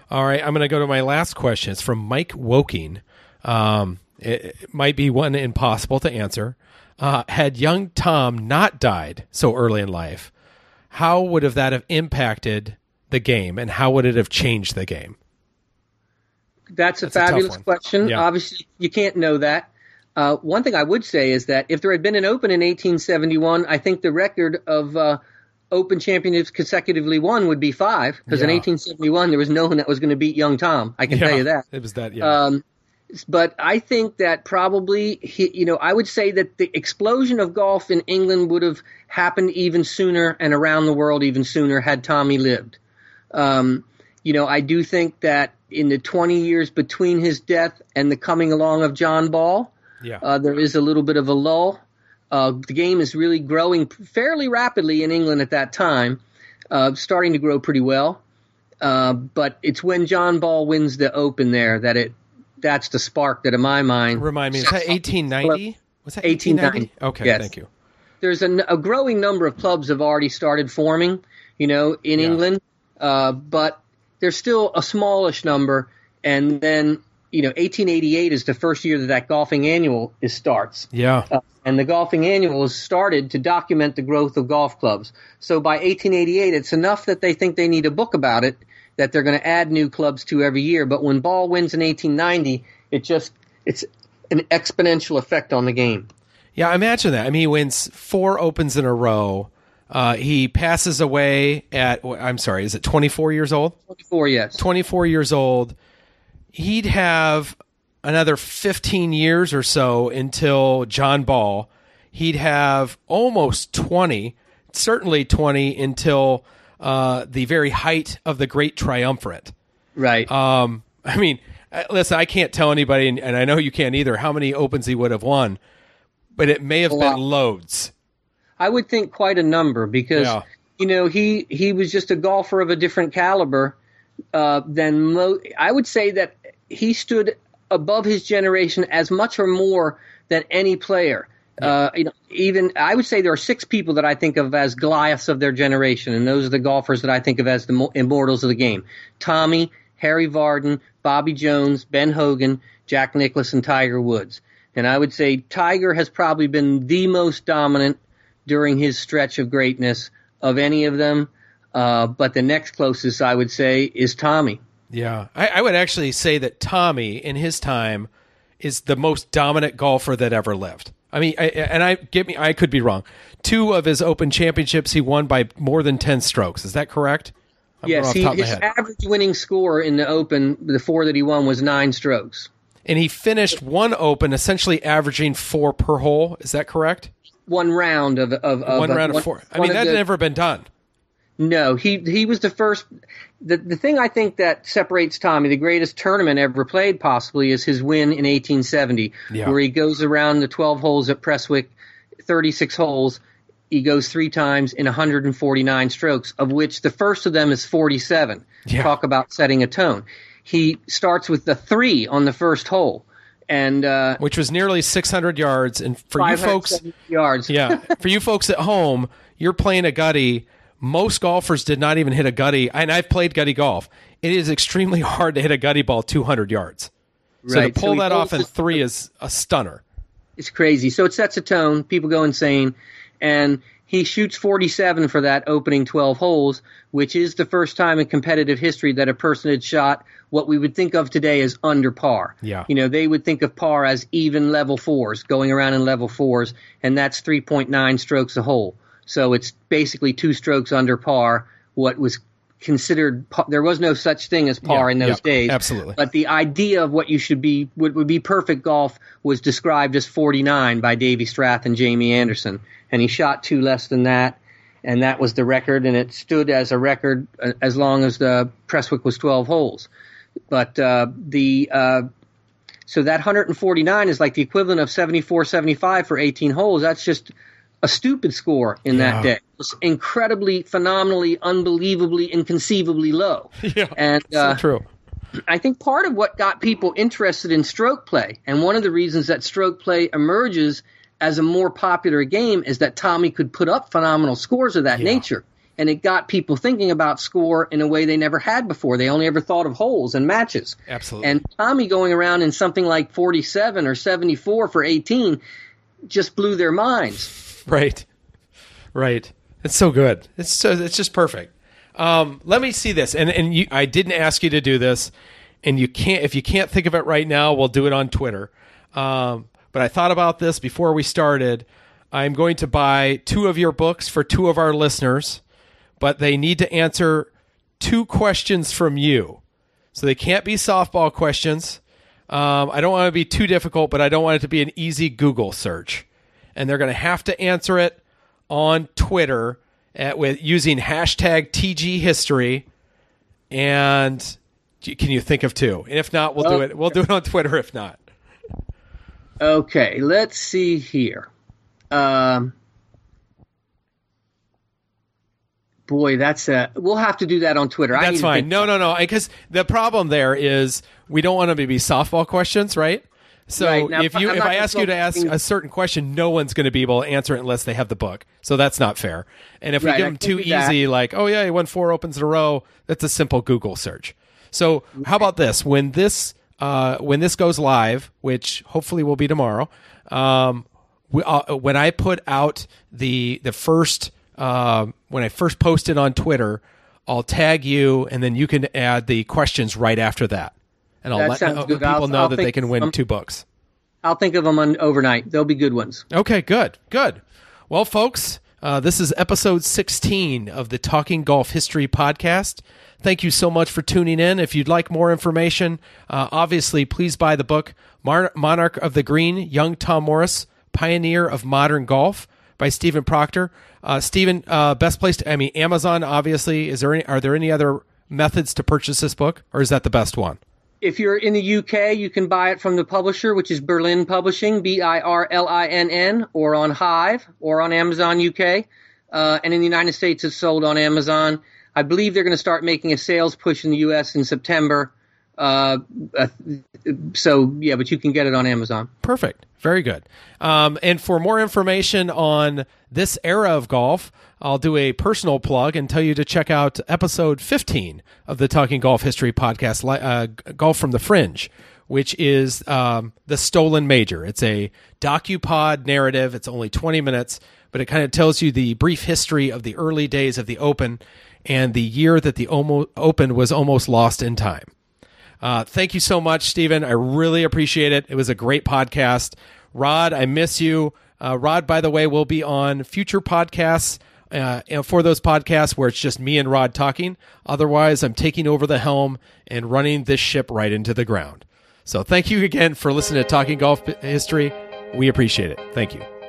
All right, I'm going to go to my last question. It's from Mike Woking. Um, it, it might be one impossible to answer. Uh, had young Tom not died so early in life, how would have that have impacted the game, and how would it have changed the game? That's a That's fabulous one. question. Yeah. Obviously, you can't know that. Uh, one thing I would say is that if there had been an Open in 1871, I think the record of uh, Open championships consecutively won would be five, because in 1871 there was no one that was going to beat young Tom. I can tell you that. It was that. Yeah. Um, but I think that probably, he, you know, I would say that the explosion of golf in England would have happened even sooner and around the world even sooner had Tommy lived. Um, you know, I do think that in the 20 years between his death and the coming along of John Ball, yeah. uh, there is a little bit of a lull. Uh, the game is really growing fairly rapidly in England at that time, uh, starting to grow pretty well. Uh, but it's when John Ball wins the Open there that it that's the spark that, in my mind, Remind me, is that 1890? Was that 1890? 1890? Okay, Yes. thank you. there's a, a growing number of clubs have already started forming, you know, in Yeah. England, uh, but there's still a smallish number. And then you know, 1888 is the first year that that golfing annual is starts. Yeah. Uh, and the golfing annual was started to document the growth of golf clubs. So by 1888, it's enough that they think they need a book about it that they're going to add new clubs to every year. But when Ball wins in 1890, it just it's an exponential effect on the game. Yeah, imagine that. I mean, he wins four opens in a row. Uh, he passes away at I'm sorry, is it 24 years old? 24, yes. 24 years old. He'd have another 15 years or so until John Ball. He'd have almost 20, certainly 20 until uh, the very height of the Great Triumvirate. Right. Um, I mean, uh, listen, I can't tell anybody, and, and I know you can't either, how many opens he would have won, but it may have been loads. I would think quite a number because Yeah. you know he he was just a golfer of a different caliber uh, than mo- I would say that he stood above his generation as much or more than any player. Uh, you know, even I would say there are six people that I think of as Goliaths of their generation, and those are the golfers that I think of as the immortals of the game: Tommy, Harry Vardon, Bobby Jones, Ben Hogan, Jack Nicklaus, and Tiger Woods. And I would say Tiger has probably been the most dominant during his stretch of greatness of any of them. Uh, but the next closest, I would say, is Tommy. Yeah, I, I would actually say that Tommy, in his time, is the most dominant golfer that ever lived. I mean, I, and I get me, I could be wrong. Two of his Open championships, he won by more than ten strokes. Is that correct? I'm yes, he, the top of my his average winning score in the Open, the four that he won, was nine strokes. and he finished one Open essentially averaging four per hole. Is that correct? One round of of, of one round of four. I mean, that had never been done. No, he he was the first. The the thing I think that separates Tommy, the greatest tournament ever played, possibly, is his win in 1870, Yeah. where he goes around the 12 holes at Prestwick, 36 holes. He goes three times in 149 strokes, of which the first of them is 47. Yeah. Talk about setting a tone. He starts with the three on the first hole, and uh, which was nearly 600 yards. And for you folks, yards. yeah, for you folks at home, you're playing a gutty. Most golfers did not even hit a gutty, and I've played gutty golf. It is extremely hard to hit a gutty ball 200 yards. So to pull he that off in three is a stunner. It's crazy. So it sets a tone. People go insane. And he shoots 47 for that opening 12 holes, which is the first time in competitive history that a person had shot what we would think of today as under par. Yeah. You know, they would think of par as even level fours, going around in level fours, and that's 3.9 strokes a hole. So it's basically two strokes under par, what was considered pa- there was no such thing as par Yeah, in those yeah, days absolutely. but the idea of what you should be would, would be perfect golf was described as 49 by Davy Strath and Jamie Anderson, and he shot two less than that, and that was the record, and it stood as a record uh, as long as the Prestwick was 12 holes. But uh, the uh, so that 149 is like the equivalent of 74, 75 for 18 holes. That's just a stupid score in Yeah. that day. It was incredibly, phenomenally, unbelievably, inconceivably low. Yeah, and uh, so true. I think part of what got people interested in stroke play, and one of the reasons that stroke play emerges as a more popular game, is that Tommy could put up phenomenal scores of that Yeah. nature. And it got people thinking about score in a way they never had before. They only ever thought of holes and matches. Absolutely. And Tommy going around in something like 47 or 74 for 18 just blew their minds. Right. Right. It's so good. It's so it's just perfect. Um, let me see this. And and you, I didn't ask you to do this, and you can't if you can't think of it right now, we'll do it on Twitter. Um, but I thought about this before we started. I'm going to buy two of your books for two of our listeners, but they need to answer two questions from you. So they can't be softball questions. Um, I don't want to be too difficult, but I don't want it to be an easy Google search. And they're going to have to answer it on Twitter at, with using hashtag TG History. And can you think of two? And if not, we'll do it. We'll do it on Twitter. If not, Okay, let's see here. Um, boy, that's a. We'll have to do that on Twitter. That's fine. No, no, no. Because the problem there is we don't want them to be softball questions, right? So Right. Now, if you I'm if I ask you to ask consulting- a certain question, no one's going to be able to answer it unless they have the book. So that's not fair. And if we give them too easy, like oh yeah, he won four opens in a row, that's a simple Google search. So how about this? When this uh, when this goes live, which hopefully will be tomorrow, um, we, uh, when I put out the the first uh, when I first posted on Twitter, I'll tag you, and then you can add the questions right after that, and I'll That let good. people I'll- know I'll that they can win some- two books. I'll think of them on overnight. They'll be good ones. Okay, good, good. Well, folks, uh, this is episode 16 of the Talking Golf History podcast. Thank you so much for tuning in. If you'd like more information, uh, obviously, please buy the book Mar- Monarch of the Green, Young Tom Morris, Pioneer of Modern Golf by Stephen Proctor. Uh, Stephen, uh, best place to, I mean, Amazon, obviously. Is there any, are there any other methods to purchase this book, or is that the best one? If you're in the UK, you can buy it from the publisher, which is Birlinn Publishing, B I R L I N N, or on Hive, or on Amazon UK. Uh, and in the United States, it's sold on Amazon. I believe they're going to start making a sales push in the US in September. Uh, uh, so, yeah, but you can get it on Amazon. Perfect. Very good. Um, and for more information on this era of golf, I'll do a personal plug and tell you to check out episode 15 of the Talking Golf History podcast, uh, Golf from the Fringe, which is um, the Stolen Major. It's a docupod narrative. It's only 20 minutes, but it kind of tells you the brief history of the early days of the Open and the year that the Open was almost lost in time. Uh, thank you so much, Stephen. I really appreciate it. It was a great podcast. Rod, I miss you. Uh, Rod, by the way, will be on future podcasts. Uh, and for those podcasts where it's just me and Rod talking. Otherwise, I'm taking over the helm and running this ship right into the ground. So thank you again for listening to Talking Golf History. We appreciate it. Thank you.